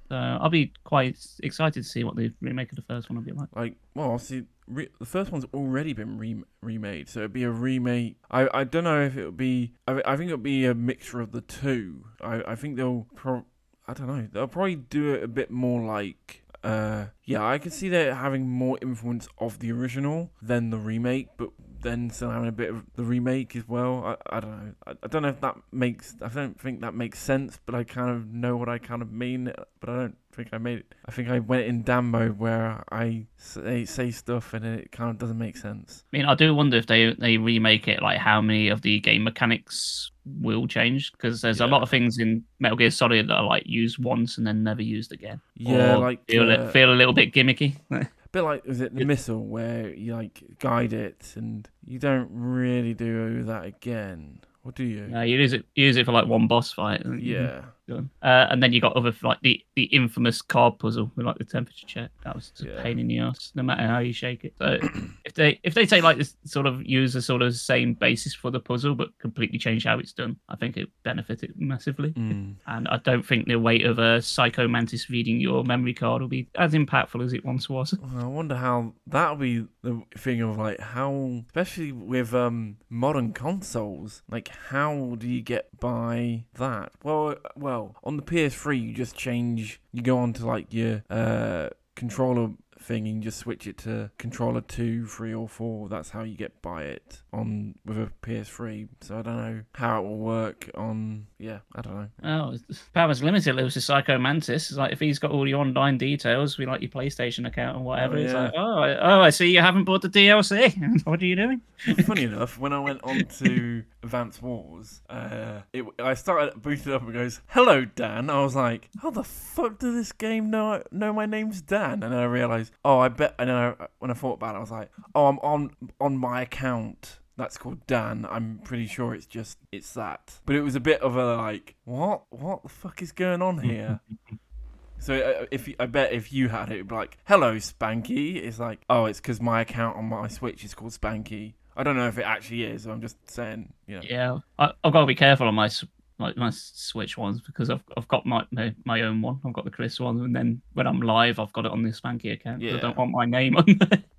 So I'll be quite excited to see what the remake of the first one will be like. Like, well, obviously, re- the first one's already been re- remade, so it'd be a remake. I, I don't know if it'll be. I, I think it'll be a mixture of the two. I, I think they'll. Pro- I don't know. They'll probably do it a bit more like. Uh, yeah, I can see that having more influence of the original than the remake, but then still having a bit of the remake as well. I, I don't know. I, I don't know if that makes. I don't think that makes sense, but I kind of know what I kind of mean. But I don't think I made it. I think I went in Dan mode where I say, say stuff and it kind of doesn't make sense. I mean, I do wonder if they they remake it, like how many of the game mechanics will change because there's a lot of things in Metal Gear Solid that are like used once and then never used again. Yeah, Or like feel, uh, it, feel a little bit gimmicky. bit like is it the It- missile where you like guide it and you don't really do that again, or do you? Uh, you use it you use it for like one boss fight. yeah. Done. Uh, and then you got other like the, the infamous card puzzle with like the temperature check. That was just Yeah. a pain in the ass, no matter how you shake it. So if they if they take like this sort of use a sort of same basis for the puzzle but completely change how it's done, I think it benefited massively. Mm. And I don't think the weight of a Psycho Mantis reading your memory card will be as impactful as it once was. I wonder how that'll be the thing of like how, especially with um modern consoles, like how do you get by that? Well, uh, well, on the PS3 you just change, you go on to like your uh controller thing and you just switch it to controller two, three, or four. That's how you get by it on with a PS3. So I don't know how it will work on. Yeah, I don't know. Oh, it's- power's limited. It was a Psycho Mantis. It's like if he's got all your online details, we like your PlayStation account and whatever. Oh, It's yeah. like, oh, I, oh, I see you haven't bought the DLC. what are you doing? Funny enough, when I went on to Advance Wars, uh, it, I started booted up and goes, "Hello, Dan." I was like, "How the fuck does this game know know my name's Dan?" And then I realized, oh, I bet. And then I, when I thought about it, I was like, "Oh, I'm on on my account." That's called Dan. I'm pretty sure it's just it's that. But it was a bit of a like, what? What the fuck is going on here? So uh, if I bet if you had it, it'd be like, "Hello, Spanky." It's like, oh, it's because my account on my Switch is called Spanky. I don't know if it actually is. I'm just saying, you know. Yeah, I, I've got to be careful on my like my Switch ones because I've I've got my my, my own one. I've got the Chris one, and then when I'm live, I've got it on the Spanky account. Yeah. I don't want my name on there.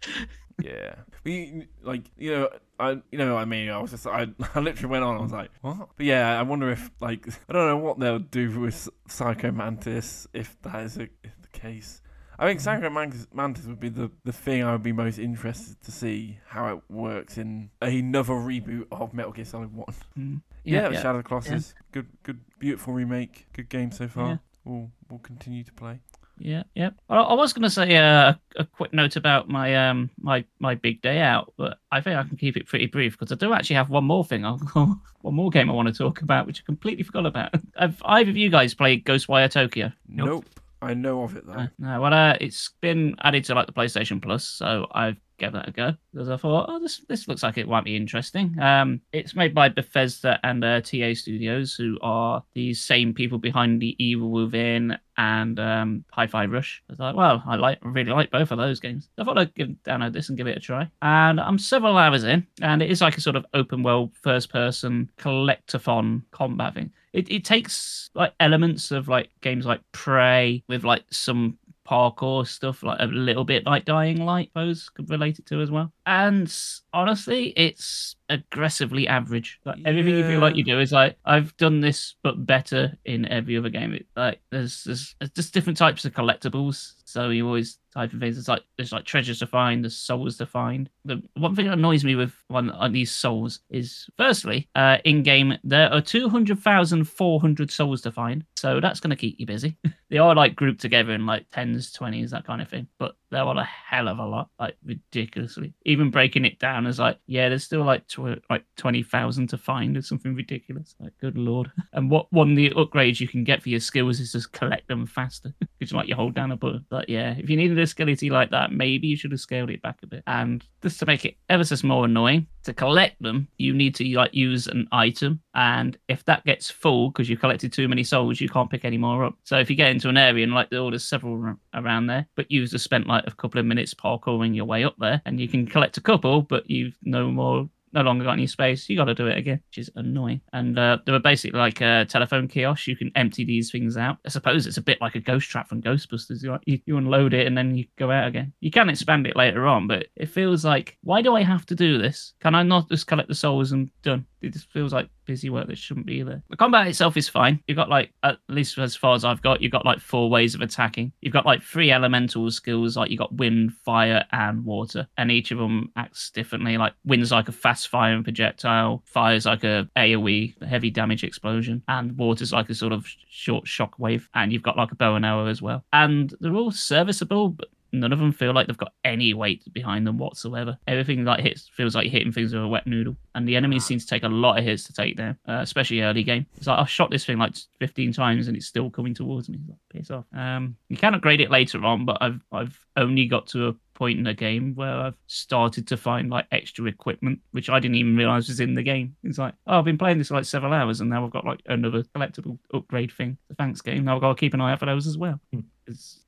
Yeah, but you, like you know, I you know what I mean. I was just I, I literally went on. I was like, what? But yeah, I wonder if like I don't know what they'll do with Psycho Mantis if that is a, the case. I think Sanguinary Mantis, would be the, the thing I would be most interested to see how it works in another reboot of Metal Gear Solid One. Mm. Yeah, yeah. Shadow of the Colossus, good, good, beautiful remake, good game so far. Yeah. We'll we'll continue to play. Yeah, yeah. I, I was going to say uh, a quick note about my um my my big day out, but I think I can keep it pretty brief because I do actually have one more thing. One more game I want to talk about, which I completely forgot about. Have either of you guys played Ghostwire Tokyo? Nope. Nope. I know of it though. Uh, no, well, uh, it's been added to like the PlayStation Plus, so I've gave that a go because I thought, oh, this this looks like it might be interesting. Um, it's made by Bethesda and uh, TA Studios, who are the same people behind the Evil Within and um, Hi-Fi Rush. I thought, well, I like really like both of those games. I thought I'd give, download this and give it a try. And I'm several hours in, and it is like a sort of open world, first person collectathon combat thing. It it takes like elements of like games like Prey with like some parkour stuff, like a little bit like Dying Light, I suppose, could relate it to as well. And honestly, it's aggressively average. Like everything you feel like you do is like I've done this but better in every other game. It, like there's, there's there's just different types of collectibles. So you always type of things. It's like there's like treasures to find, there's souls to find. The one thing that annoys me with one on these souls is firstly, uh, in game there are two hundred thousand four hundred souls to find. So that's gonna keep you busy. they are like grouped together in like tens, twenties, that kind of thing. But there are a hell of a lot, like ridiculously. Even breaking it down as like, yeah, there's still like tw- like twenty thousand to find or something ridiculous. Like, good lord. And what one of the upgrades you can get for your skills is just collect them faster. Because like you hold down a button. But yeah, if you needed a skeleton like that, maybe you should have scaled it back a bit. And just to make it ever so more annoying, to collect them, you need to like use an item. And if that gets full because you've collected too many souls, you can't pick any more up. So if you get into an area and like there's several around there, but you've just spent like a couple of minutes parkouring your way up there, and you can collect a couple, but you've no more no longer got any space. You got to do it again, which is annoying. And uh, they were basically like a telephone kiosk. You can empty these things out. I suppose it's a bit like a ghost trap from Ghostbusters. You, you, you unload it and then you go out again. You can expand it later on, but it feels like, why do I have to do this? Can I not just collect the souls and done? It just feels like busy work that shouldn't be there. The combat itself is fine. You've got like, at least as far as I've got, you've got like four ways of attacking. You've got like three elemental skills, like you got wind, fire, and water, and each of them acts differently. Like wind's like a fast firing projectile, fire's like a AOE, heavy damage explosion, and water's like a sort of short shock wave. And you've got like a bow and arrow as well. And they're all serviceable, but none of them feel like they've got any weight behind them whatsoever. Everything like hits feels like hitting things with a wet noodle, and the enemies seem to take a lot of hits to take down, uh, especially early game. It's like I've shot this thing like 15 times and it's still coming towards me. It's like, piss off. Um, you can upgrade it later on, but I've I've only got to a point in the game where I've started to find like extra equipment, which I didn't even realize was in the game. It's like, oh, I've been playing this for like several hours, and now I've got like another collectible upgrade thing. The thanks game. Now I've got to keep an eye out for those as well.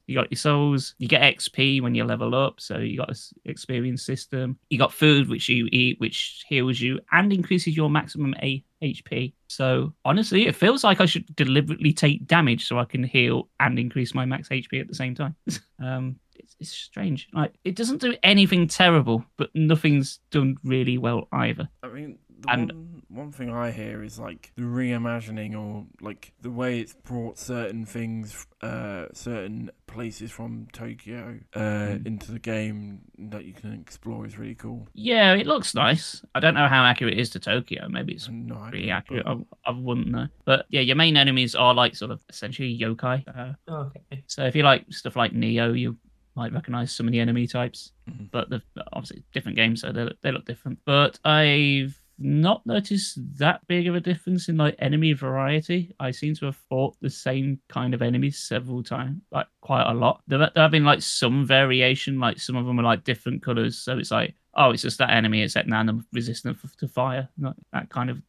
You got your souls, you get XP when you level up, so you got this experience system. You got food which you eat, which heals you and increases your maximum A- HP. So honestly, it feels like I should deliberately take damage so I can heal and increase my max HP at the same time. um, it's, it's strange. Like it doesn't do anything terrible, but nothing's done really well either. I mean, And- one, one thing I hear is like the reimagining or like the way it's brought certain things, uh, certain places from Tokyo uh, Mm. into the game that you can explore is really cool. Yeah, it looks nice. I don't know how accurate it is to Tokyo. Maybe it's No pretty idea, accurate. but- I, I wouldn't know. But yeah, your main enemies are like sort of essentially yokai. Uh, Okay. so if you like stuff like Nioh, you might recognize some of the enemy types. Mhm. But the obviously different games, so they look, they look different. But I've not noticed that big of a difference in like enemy variety. I seem to have fought the same kind of enemies several times, like quite a lot. There, there have been like some variation, like some of them are like different colors. So it's like, oh, it's just that enemy, except now I'm resistant to fire, that kind of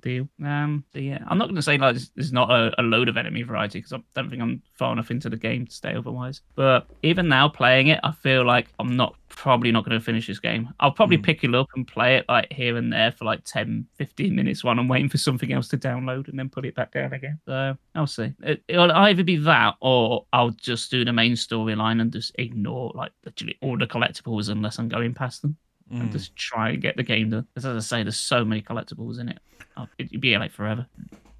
deal. Um, yeah, I'm not going to say like there's- there's not a, a load of enemy variety because I don't think I'm far enough into the game to stay otherwise. But even now playing it, I feel like I'm not probably not going to finish this game. I'll probably Mm. pick it up and play it like here and there for like 10, 15 minutes while I'm waiting for something else to download and then put it back down again. So I'll see. It, it'll either be that or I'll just do the main storyline and just ignore like literally all the collectibles unless I'm going past them and Mm. just try and get the game done. Because as I say, there's so many collectibles in it. It'd be like forever.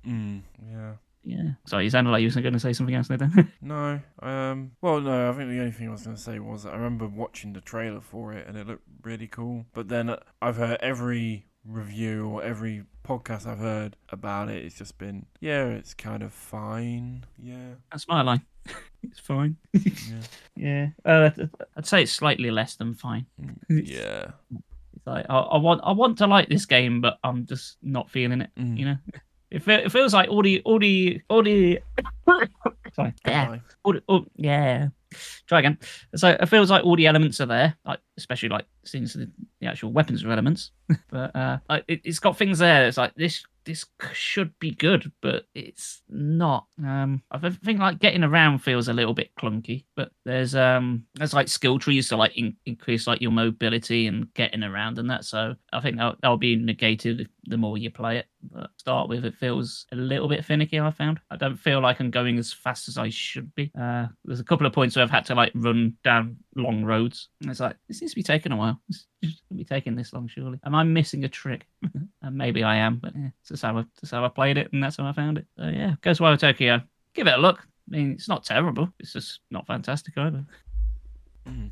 Mm, yeah. Yeah. Sorry, you sounded like you were going to say something else there. Then. No. Um. Well, no. I think the only thing I was going to say was that I remember watching the trailer for it and it looked really cool. But then I've heard every review or every podcast I've heard about it. It's just been, yeah, it's kind of fine. Yeah. That's my line. it's fine. Yeah. yeah. Uh, I'd say it's slightly less than fine. yeah. It's like I, I want I want to like this game, but I'm just not feeling it. Mm. You know, it, fe- it feels like all the all the all the sorry yeah. all the, all, yeah try again. So it feels like all the elements are there, like especially like since the, the actual weapons are elements. but uh, like it, it's got things there. It's like this this should be good, but it's not. Um, I think like getting around feels a little bit clunky, but there's um there's like skill trees to like in- increase like your mobility and getting around and that. So I think that that'll be negated the more you play it. But start with, it feels a little bit finicky. I found I don't feel like I'm going as fast as I should be. Uh, there's a couple of points where I've had to like run down long roads, and it's like this seems to be taking a while. This shouldn't be taking this long, surely. Am I missing a trick? and maybe I am, but yeah, that's how I, that's how I played it, and that's how I found it. So yeah, Ghostwire Tokyo. Give it a look. I mean, it's not terrible. It's just not fantastic either. Mm.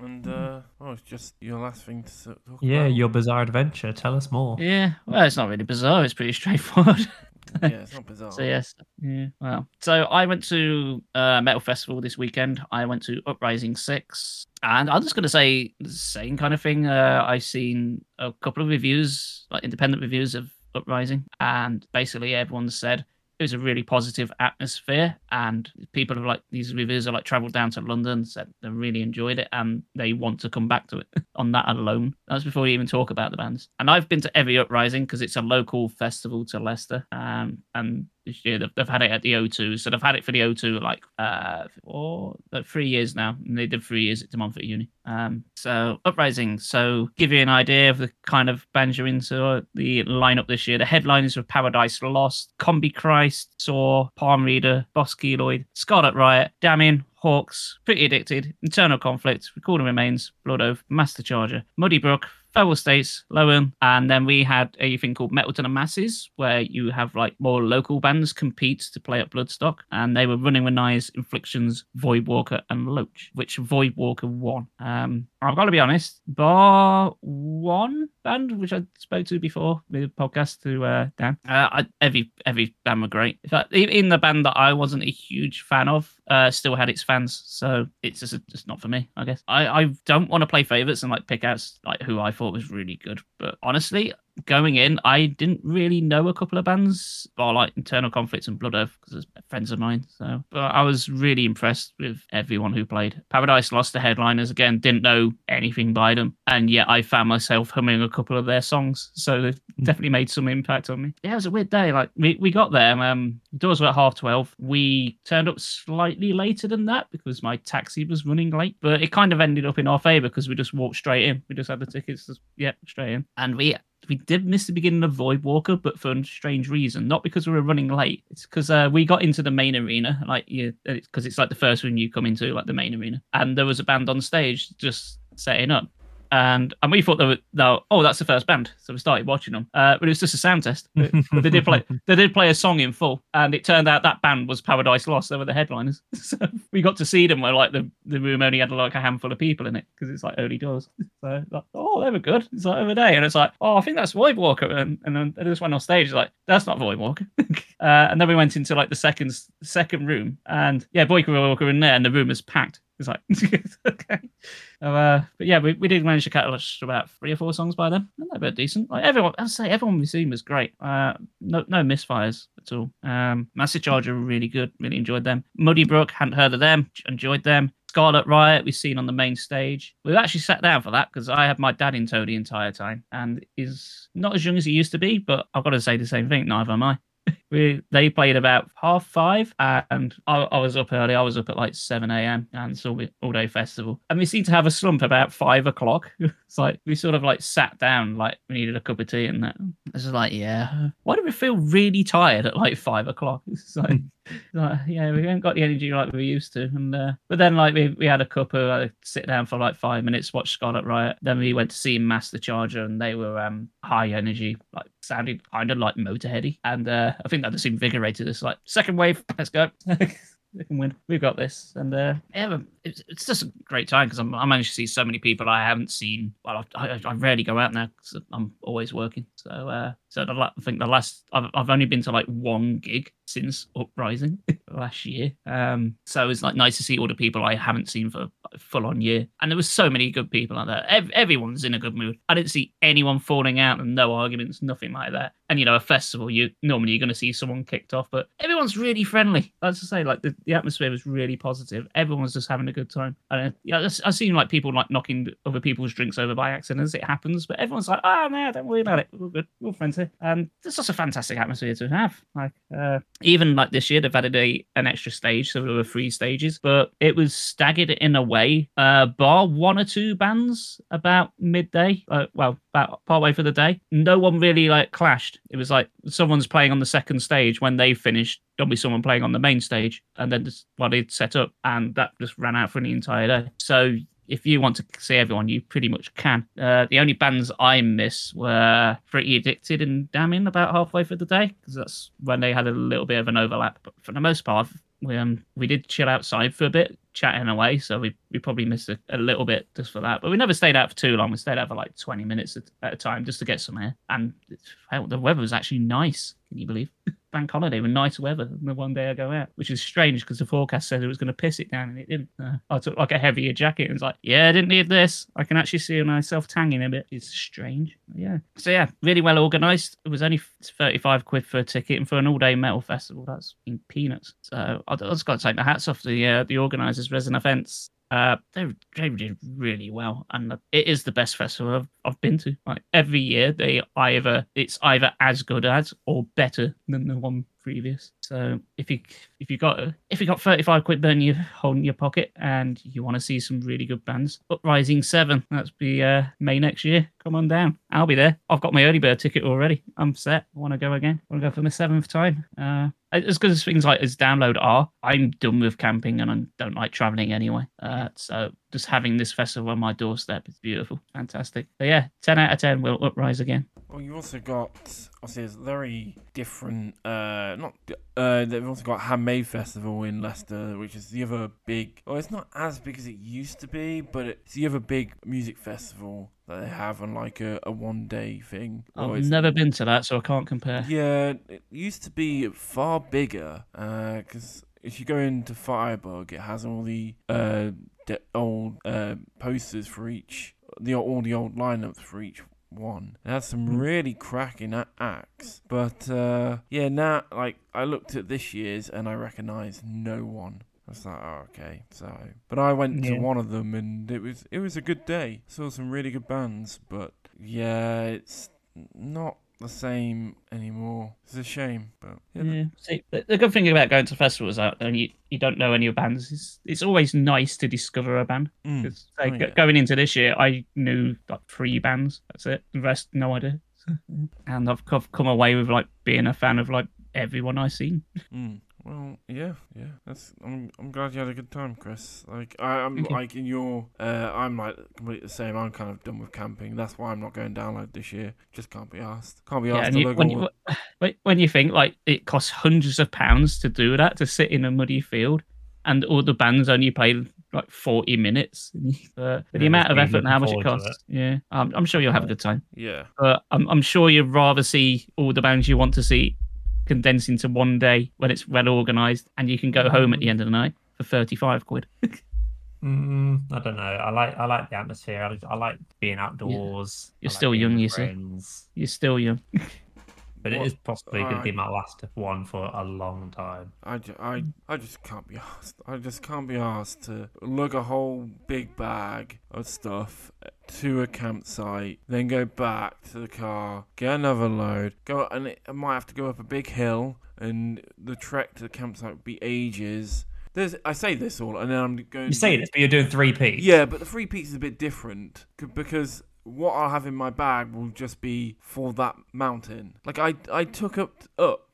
And uh, oh, it's just your last thing to s- talk Yeah, about. your bizarre adventure. Tell us more. Yeah, well, it's not really bizarre. It's pretty straightforward. yeah, it's not bizarre. So yes, yeah. Well, so I went to uh, Metal Festival this weekend. I went to Uprising Six, and I'm just gonna say the same kind of thing. Uh, I've seen a couple of reviews, like independent reviews of Uprising, and basically everyone said it was a really positive atmosphere, and people have like these reviews are like traveled down to London, said they really enjoyed it, and they want to come back to it on that alone. That's before you even talk about the bands. And I've been to every Uprising because it's a local festival to Leicester, um, and this year they've, they've had it at the O2, so they've had it for the O2 like uh or like three years now, and they did three years at De Montfort Uni. Um, so Uprising. So give you an idea of the kind of bands you're into. uh, The lineup this year. The headliners were Paradise Lost, Combichrist, Saw, Palm Reader, Boss Keloid, Scarlet Riot, Damien, Hawks, Pretty Addicted, Internal Conflict, Recording Remains, Blood Oath, Master Charger, Muddy Brook, Feral States, Lowen, and then we had a thing called Metal to the Masses, where you have like more local bands compete to play at Bloodstock, and they were running with Knives, Inflictions, Voidwalker, and Loach, which Voidwalker won. Um, I've got to be honest, bar one band which I spoke to before the podcast to uh, Dan. Uh, I, every every band were great. In fact, even the band that I wasn't a huge fan of uh, still had its fans, so it's just just not for me. I guess I, I don't want to play favorites and like pick out like who I thought was really good, but honestly. Going in, I didn't really know a couple of bands, bar like Internal Conflicts and Blood Oath, because they're friends of mine. So, but I was really impressed with everyone who played. Paradise Lost the headliners again, didn't know anything by them, and yet I found myself humming a couple of their songs. So they've definitely made some impact on me. Yeah, it was a weird day. Like we, we got there, um, doors were at half twelve. We turned up slightly later than that because my taxi was running late, but it kind of ended up in our favor because we just walked straight in. We just had the tickets, just, yeah, straight in, and we we did miss the beginning of Void Walker, but for a strange reason. Not because we were running late. It's because uh, we got into the main arena, like yeah, because it's like the first room you come into, like the main arena, and there was a band on stage just setting up. And and we thought they were oh that's the first band, so we started watching them. Uh, but it was just a sound test. They did play they did play a song in full, and it turned out that band was Paradise Lost. They were the headliners, so we got to see them where like the, the room only had like a handful of people in it because it's like early doors. So like, oh, they were good. It's like over there, and it's like, oh, I think that's Void Walker, and and then they just went on stage. It's like that's not Void Walker. uh, and then we went into like the second second room, and yeah, Void Walker in there, and the room was packed. It's like okay, uh, but yeah, we, we did manage to catch about three or four songs by then, and they were decent. Like everyone, I say everyone we've seen was great. Uh, no no misfires at all. Um, Master Charger really good, really enjoyed them. Muddy Brook hadn't heard of them, enjoyed them. Scarlet Riot we've seen on the main stage. We've actually sat down for that because I had my dad in tow the entire time, and is not as young as he used to be. But I've got to say the same thing. Neither am I. we they played about half five, and I, I was up early. I was up at like seven a.m. and saw the all day festival. And we seemed to have a slump about five o'clock. it's like we sort of like sat down, like we needed a cup of tea, and that. It's just like, yeah, why do we feel really tired at like five o'clock? It's like, like yeah, we haven't got the energy like we used to. And uh, but then like we, we had a cup of uh, sit down for like five minutes, watch Scarlet Riot. Then we went to see Master Charger, and they were um high energy, like sounded kind of like Motorheady. And uh, I think that just invigorated us. Like second wave, let's go. we can win. We've got this, and uh, yeah, it's, it's just a great time because I managed to see so many people I haven't seen. Well, I, I, I rarely go out now because I'm always working. So, uh, so the, I think the last I've, I've only been to like one gig since Uprising last year. Um, so it's like nice to see all the people I haven't seen for a full on year. And there was so many good people out there. Ev- everyone's in a good mood. I didn't see anyone falling out and no arguments, nothing like that. And you know, a festival, you normally you're going to see someone kicked off, but everyone's really friendly. That's to say, like the, the atmosphere was really positive. Everyone's just having a good time. And uh, yeah, I've seen like people like knocking other people's drinks over by accident as it happens, but everyone's like, oh no, don't worry about it. We're good. We're friends And it's just a fantastic atmosphere to have. Like, uh, even like this year, they've added a an extra stage, so there were three stages, but it was staggered in a way. Uh, bar one or two bands about midday, uh, well, about partway for the day. No one really like clashed. It was like someone's playing on the second stage when they finished. There'll be someone playing on the main stage, and then just while well, they'd set up, and that just ran out for the entire day. So if you want to see everyone, you pretty much can. Uh, the only bands I miss were Pretty Addicted and Damning about halfway through the day because that's when they had a little bit of an overlap. But for the most part, we um we did chill outside for a bit, chatting away. So we, we probably missed a, a little bit just for that. But we never stayed out for too long. We stayed out for like 20 minutes at, at a time just to get some air. And the weather was actually nice. Can you believe? Bank holiday with nice weather than the one day I go out, which is strange because the forecast said it was going to piss it down and it didn't. Uh, I took like a heavier jacket and was like, yeah, I didn't need this. I can actually see myself tanging a bit. It's strange. Yeah. So yeah, really well organized. It was only 35 quid for a ticket and for an all day metal festival, that's in peanuts. So I, just got to take the hats off the uh, the organizers, Resin Events. Uh, they they did really well, and it is the best festival I've, I've been to. Like every year, they either it's either as good as or better than the one previous. So if you if you got if you got thirty five quid burn you hold in your pocket and you want to see some really good bands, Uprising Seven that's be uh, May next year. Come on down, I'll be there. I've got my early bird ticket already. I'm set. I want to go again. Want to go for my seventh time. Uh, as good as things like as download are, I'm done with camping and I don't like traveling anyway. Uh, so just having this festival on my doorstep is beautiful, fantastic. Yeah, ten out of ten will uprise again. Well, you also got obviously it's very different. Uh, not uh, they've also got Handmade Festival in Leicester, which is the other big. Well, it's not as big as it used to be, but it's the other big music festival that they have on like a, a one day thing. I've never been to that, so I can't compare. Yeah, it used to be far bigger because. Uh, if you go into Firebug, it has all the uh, de- old uh, posters for each, the all the old lineups for each one. It has some hmm. really cracking acts, but uh, yeah, now like I looked at this year's and I recognised no one. I was like, oh, okay. So, but I went yeah. to one of them and it was it was a good day. Saw some really good bands, but yeah, it's not the same anymore. It's a shame, but yeah. yeah. See, the, good thing about going to festivals out and you, you don't know any of bands. It's, it's always nice to discover a band. Mm. like, oh, yeah. going into this year, I knew like three bands. That's it. The rest, no idea. and I've, I've come away with like being a fan of like everyone I've seen. Mm. Well, yeah, yeah. That's. I'm. I'm glad you had a good time, Chris. Like, I, am like in your. Uh, I'm like completely the same. I'm kind of done with camping. That's why I'm not going download this year. Just can't be asked. Can't be asked. Yeah, you, when, you, when you think like it costs hundreds of pounds to do that to sit in a muddy field, and all the bands only play like 40 minutes. but the amount of effort and how much it costs, yeah, I'm, I'm sure you'll have a good time. Yeah. But I'm, I'm sure you'd rather see all the bands you want to see condensed into one day when it's well organized and you can go home at the end of the night for 35 quid. mm, I don't know. I like I like the atmosphere. I, I like being outdoors. Yeah. You're still young, you see. You're still young. But it is possibly going to be my last one for a long time. I, I, I just can't be asked. I just can't be asked to lug a whole big bag of stuff to a campsite, then go back to the car, get another load, go, and it, I might have to go up a big hill, and the trek to the campsite would be ages. There's, I say this all, and then I'm going. You say this, but you're doing three peaks. Yeah, but the three peaks is a bit different because what I'll have in my bag will just be for that mountain. Like I, I took up up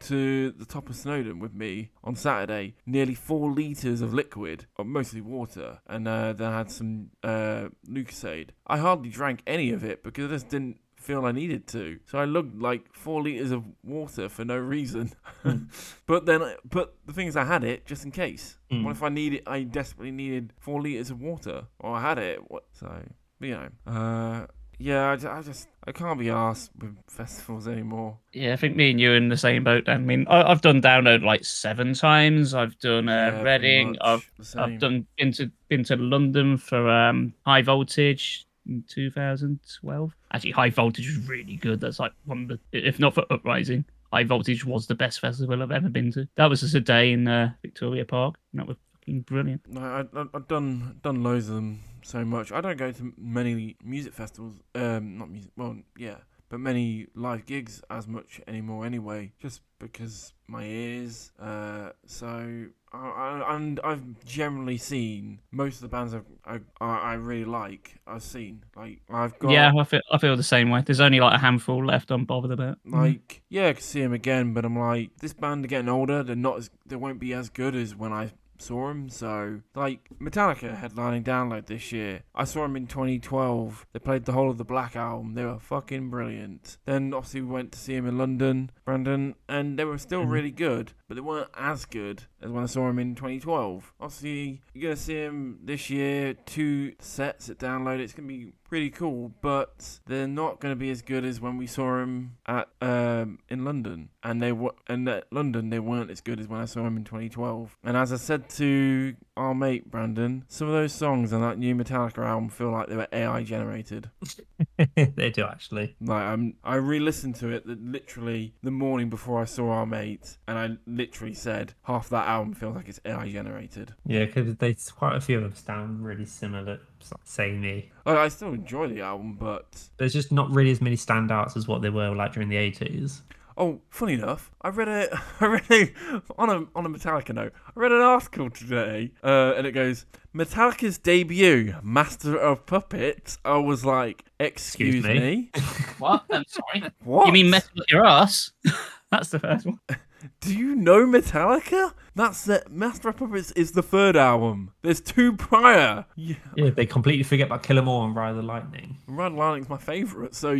to the top of Snowdon with me on Saturday, nearly four liters of liquid, or mostly water, and uh, then I had some uh, Lucozade. I hardly drank any of it because I just didn't feel I needed to. So I lugged like four liters of water for no reason. Hmm. but then, but the thing is, I had it just in case. Mm. What if I needed? I desperately needed four liters of water, or I had it. What? So you know, uh, yeah, I just, I just, I can't be asked with festivals anymore. Yeah, I think me and you are in the same boat. I mean, I, I've done download like seven times. I've done uh, Yeah, Reading. I've. I've done been to been to London for um high voltage in 2012. Actually, high voltage was really good. That's like one of the if not for Uprising, high voltage was the best festival I've ever been to. That was just a day in uh, Victoria Park. And that was fucking brilliant. I, I, I've done done loads of them so much. I don't go to many music festivals. Um, not music. Well, yeah, but many live gigs as much anymore. Anyway, just because my ears. Uh, so I, I and I've generally seen most of the bands I I I really like. I've seen like I've got Yeah, I feel I feel the same way. There's only like a handful left. I'm bothered about. Like, yeah, I could see him again, but I'm like, this band are getting older. They're not as, they won't be as good as when I saw him. So, like, Metallica headlining Download this year. I saw him in 2012. They played the whole of the Black album. They were fucking brilliant. Then, obviously, we went to see him in London, Brandon, and they were still Mhm. really good, but they weren't as good as when I saw him in 2012. Obviously, you're gonna see him this year. Two sets at Download. It's gonna be pretty cool, but they're not going to be as good as when we saw him at um, in London. And they were and at London they weren't as good as when I saw him in 2012. And as I said to our mate Brandon, some of those songs on that new Metallica album feel like they were AI generated. they do actually. Like I'm, I re-listened to it literally the morning before I saw our mate, and I literally said half that album feels like it's AI generated. Yeah, because they quite a few of them sound really similar, it's like samey. I, I still enjoy the album, but There's just not really as many standouts as what they were like during the 80s. Oh, funny enough, I read a, I read a, on a on a Metallica note. I read an article today, uh, and it goes Metallica's debut, Master of Puppets. I was like, excuse, Excuse me? me, What? I'm sorry. what? You mean metal up your ass? That's the first one. Do you know Metallica? That's the Master of Puppets is the third album. There's two prior. Yeah, Yeah, they completely forget about Kill 'Em All and Ride the Lightning. Ride the Lightning's my favorite, so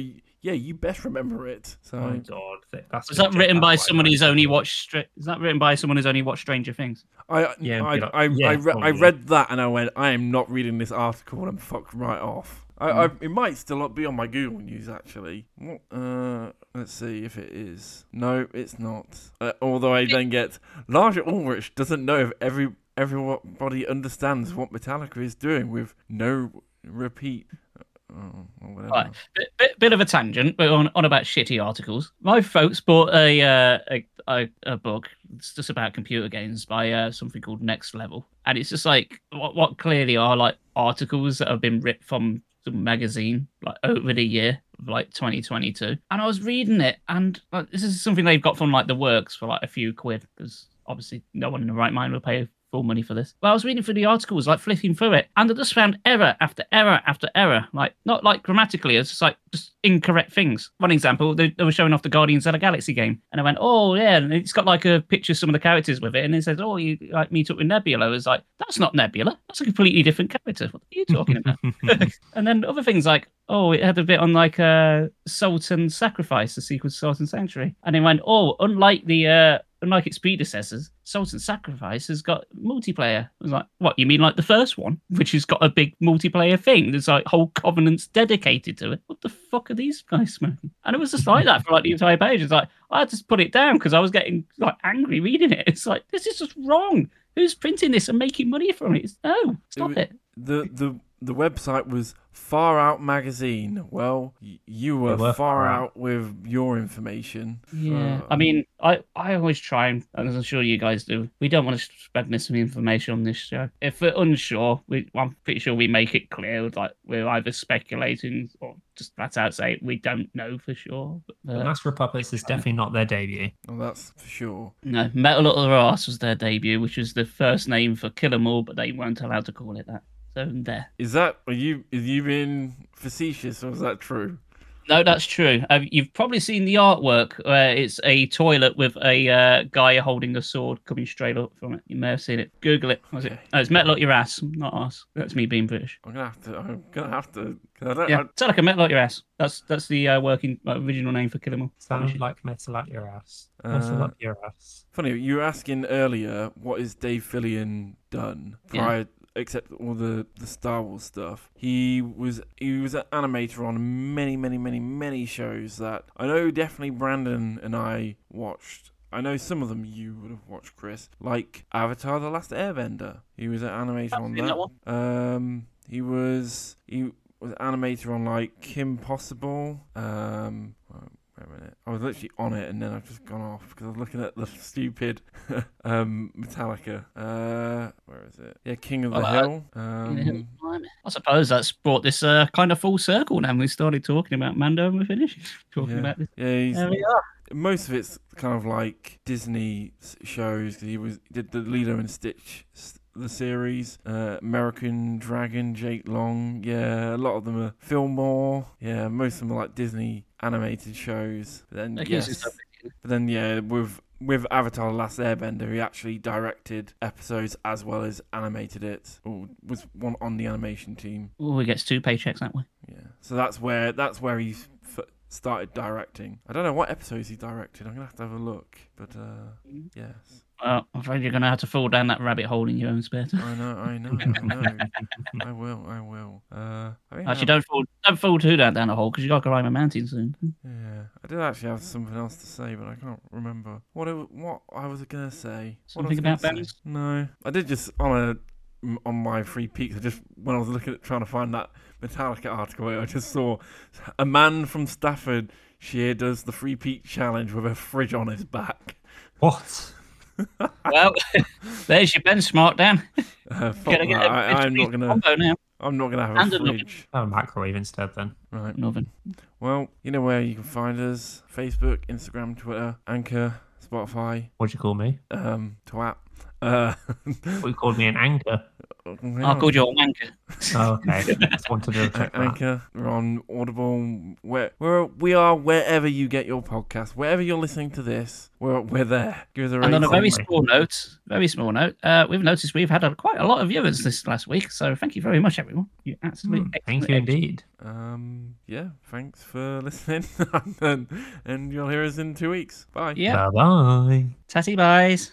yeah, you best remember it. So Oh god, that's Was that written by out someone Ride who's only watched? Stra- Is that written by someone who's only watched Stranger Things? I Yeah, I you know, I, yeah, I, re- I probably. read that and I went, I am not reading this article, and I'm fucked right off. I, I, Mm. it might still be on my Google News actually. What, uh, let's see if it is. No, it's not. Uh, although I then get Lars Ulrich doesn't know if every everybody understands what Metallica is doing with no repeat. Oh. Right. Bit, bit, of a tangent, but on, on about shitty articles. My folks bought a uh, a, a a book. It's just about computer games by uh, something called Next Level, and it's just like what what clearly are like articles that have been ripped from magazine like over the year of like 2022. And I was reading it, and like, this is something they've got from like the works for like a few quid because obviously no one in the right mind will pay full money for this. Well, I was reading through the articles, like flicking through it, and I just found error after error after error. Like not like grammatically, it's just like just incorrect things. One example, they, they were showing off the Guardians of the Galaxy game, and I went, "Oh yeah," and it's got like a picture of some of the characters with it, and it says, "Oh, you like meet up with Nebula." I was like, "That's not Nebula. That's a completely different character. What are you talking about?" and then other things like, oh, it had a bit on like uh, Salt and Sacrifice, the sequel to Salt and Sanctuary, and it went, oh, unlike the uh, unlike its predecessors, Salt and Sacrifice has got multiplayer. I was like, what? You mean like the first one, which has got a big multiplayer thing? There's like whole covenants dedicated to it. What the fuck are these guys smoking? And it was just like that for like the entire page. It's like I had to put it down because I was getting like angry reading it. It's like this is just wrong. Who's printing this and making money from it? It's, no, stop wa- it. the the the website was Far Out Magazine. Well, y- you were, were far far out. out. with your information. Yeah, Uh, I mean, I, I always try, and as I'm sure you guys do, we don't want to spread misinformation on this show. If we're unsure, we, I'm pretty sure we make it clear, like we're either speculating or just flat out say we don't know for sure. But, The uh, Master of Puppets is definitely not their debut. well, that's for sure. no, Metal Up Their Arse was their debut, which was the first name for Kill 'Em All, but they weren't allowed to call it that. So there. Is that are you? Is you being facetious or is that true? No, that's true. Uh, you've probably seen the artwork where it's a toilet with a uh, guy holding a sword coming straight up from it. You may have seen it. Google it. Was it? Oh, it's metal up your ass, not us. That's me being British. I'm gonna have to. I'm gonna have to. 'cause I don't, Yeah, I- it's like a metal up your ass. That's that's the uh, working uh, original name for Kill 'Em All. Sounds like metal at your ass. Metal Uh, up your ass. funny, you were asking earlier what is Dave Filoni done Yeah. prior, except all the the Star Wars stuff. He was he was an animator on many, many, many, many shows that I know definitely Brandon and I watched. I know some of them you would have watched, Chris, like Avatar: The Last Airbender. He was an animator I've on that. that one. Um, he was he was animator on like Kim Possible. Um, wait a minute, I was literally on it and then I've just gone off because I was looking at the stupid um Metallica. Uh, where is it? Yeah, King of the Oh, uh, Hill. Um, I suppose that's brought this uh, kind of full circle now. We started talking about Mando and we're finished talking yeah, about this. yeah. He's, There we are. most of it's kind of like Disney shows shows. 'cause he was did the Lilo and Stitch the series, uh, American Dragon, Jake Long. Yeah, a lot of them are Fillmore. Yeah, most of them are like Disney animated shows. But then yes, but then yeah, with with Avatar: The Last Airbender, he actually directed episodes as well as animated it, or was one on the animation team. Oh, he gets two paychecks that way. Yeah, so that's where that's where he f- started directing. I don't know what episodes he directed. I'm gonna have to have a look, but uh, yes, Well, I'm afraid you're going to have to fall down that rabbit hole in your own spare time. I know, I know, I know. I will, I will. Uh, I think Actually, I- don't fall, don't fall too down down the hole because you got to climb a mountain soon. Yeah, I did actually have something else to say, but I can't remember what it, what I was gonna say. What I was Something gonna about say. No, I did just on a on my free peaks. I just when I was looking at trying to find that Metallica article, I just saw a man from Staffordshire does the free peak challenge with a fridge on his back. What? Well, there's your benchmark, Dan. Uh, fuck Gotta get that. a I, I'm not gonna. I'm not gonna have And a a look. fridge. Oh, microwave instead then. Right. Nothing. Well, you know where you can find us: Facebook, Instagram, Twitter, Anchor, Spotify, What'd you call me? um, Twat. Uh, What you called me an anchor. I called you a wanker. Oh, okay. Just wanted to A- check that. Anchor. We're on Audible. Where we're we are wherever you get your podcast. Wherever you're listening to this, we're we're there. Give us a And on a rating. very Probably. small note, very small note, uh, we've noticed we've had a, quite a lot of viewers this last week. So thank you very much, everyone. You absolutely Hmm, Thank you indeed. Um. Yeah. Thanks for listening, and, and you'll hear us in two weeks. Bye. Yeah. Bye bye. Tatty buys.